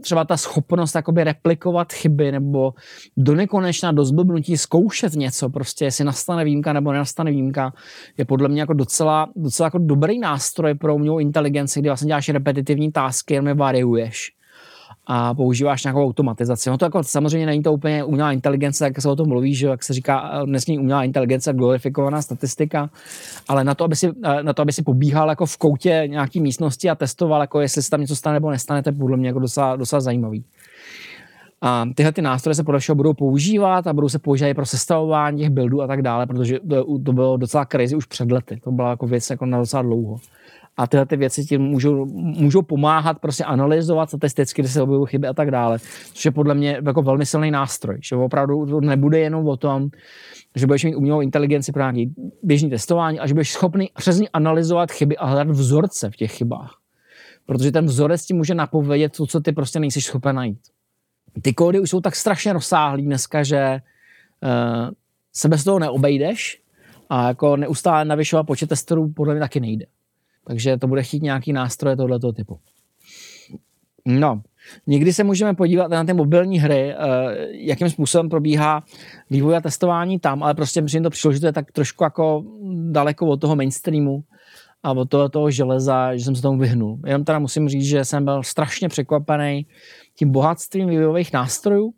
třeba ta schopnost jakoby replikovat chyby nebo do nekonečna, do zblbnutí zkoušet něco, prostě jestli nastane výjimka nebo nenastane výjimka, je podle mě jako docela, docela jako dobrý nástroj pro umělou inteligenci, kdy vlastně děláš repetitivní tásky, jenom je variuješ a používáš nějakou automatizaci. No to jako samozřejmě není to úplně umělá inteligence, jak se o tom mluví, že jak se říká, nesmí umělá inteligence, glorifikovaná statistika, ale na to, aby si, na to, aby si pobíhal jako v koutě nějaký místnosti a testoval, jako jestli se tam něco stane nebo nestane, to je podle mě jako docela, zajímavý. A tyhle ty nástroje se podle všeho budou používat a budou se používat pro sestavování těch buildů a tak dále, protože to, to bylo docela crazy už před lety. To byla jako věc jako na docela dlouho a tyhle ty věci ti můžou, můžou pomáhat prostě analyzovat statisticky, kde se objevují chyby a tak dále, což je podle mě jako velmi silný nástroj, že opravdu to nebude jenom o tom, že budeš mít umělou inteligenci pro nějaké běžné testování a že budeš schopný přesně analyzovat chyby a hledat vzorce v těch chybách. Protože ten vzorec ti může napovědět to, co ty prostě nejsi schopen najít. Ty kódy už jsou tak strašně rozsáhlý dneska, že uh, se bez toho neobejdeš a jako neustále navyšovat počet testerů podle mě taky nejde. Takže to bude chtít nějaký nástroje tohoto typu. No, někdy se můžeme podívat na ty mobilní hry, eh, jakým způsobem probíhá vývoj a testování tam, ale prostě myslím, to přišlo, že to je tak trošku jako daleko od toho mainstreamu a od toho, toho železa, že jsem se tomu vyhnul. Jenom teda musím říct, že jsem byl strašně překvapený tím bohatstvím vývojových nástrojů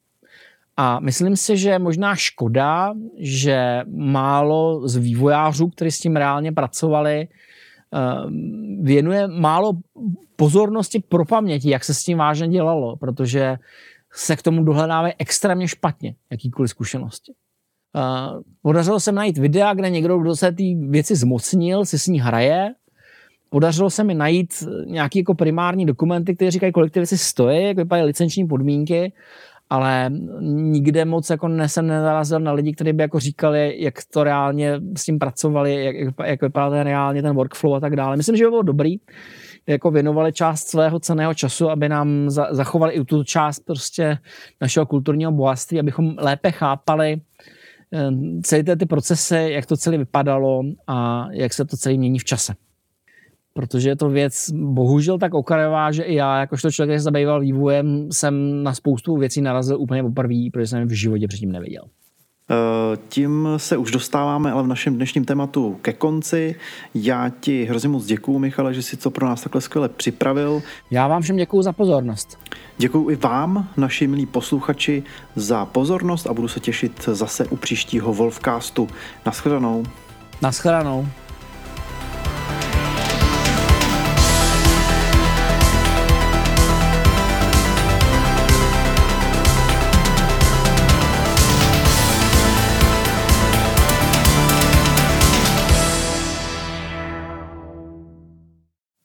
a myslím si, že je možná škoda, že málo z vývojářů, kteří s tím reálně pracovali, věnuje málo pozornosti pro paměti, jak se s tím vážně dělalo, protože se k tomu dohledávají extrémně špatně, jakýkoliv zkušenosti. Uh, podařilo se mi najít videa, kde někdo, kdo se ty věci zmocnil, si s ní hraje. Podařilo se mi najít nějaké jako primární dokumenty, které říkají, kolik ty věci stojí, jak vypadají licenční podmínky ale nikde moc jako jsem nenarazil na lidi, kteří by jako říkali, jak to reálně s tím pracovali, jak, jak vypadá ten reálně ten workflow a tak dále. Myslím, že by bylo dobrý, jako věnovali část svého ceného času, aby nám za, zachovali i tu část prostě našeho kulturního bohatství, abychom lépe chápali eh, celé ty procesy, jak to celé vypadalo a jak se to celé mění v čase protože je to věc bohužel tak okrajová, že i já, jakožto člověk, který se zabýval vývojem, jsem na spoustu věcí narazil úplně poprvé, protože jsem v životě předtím neviděl. Eh, tím se už dostáváme ale v našem dnešním tématu ke konci. Já ti hrozně moc děkuju, Michale, že jsi to pro nás takhle skvěle připravil. Já vám všem děkuju za pozornost. Děkuji i vám, naši milí posluchači, za pozornost a budu se těšit zase u příštího Wolfcastu. Naschledanou. Naschledanou.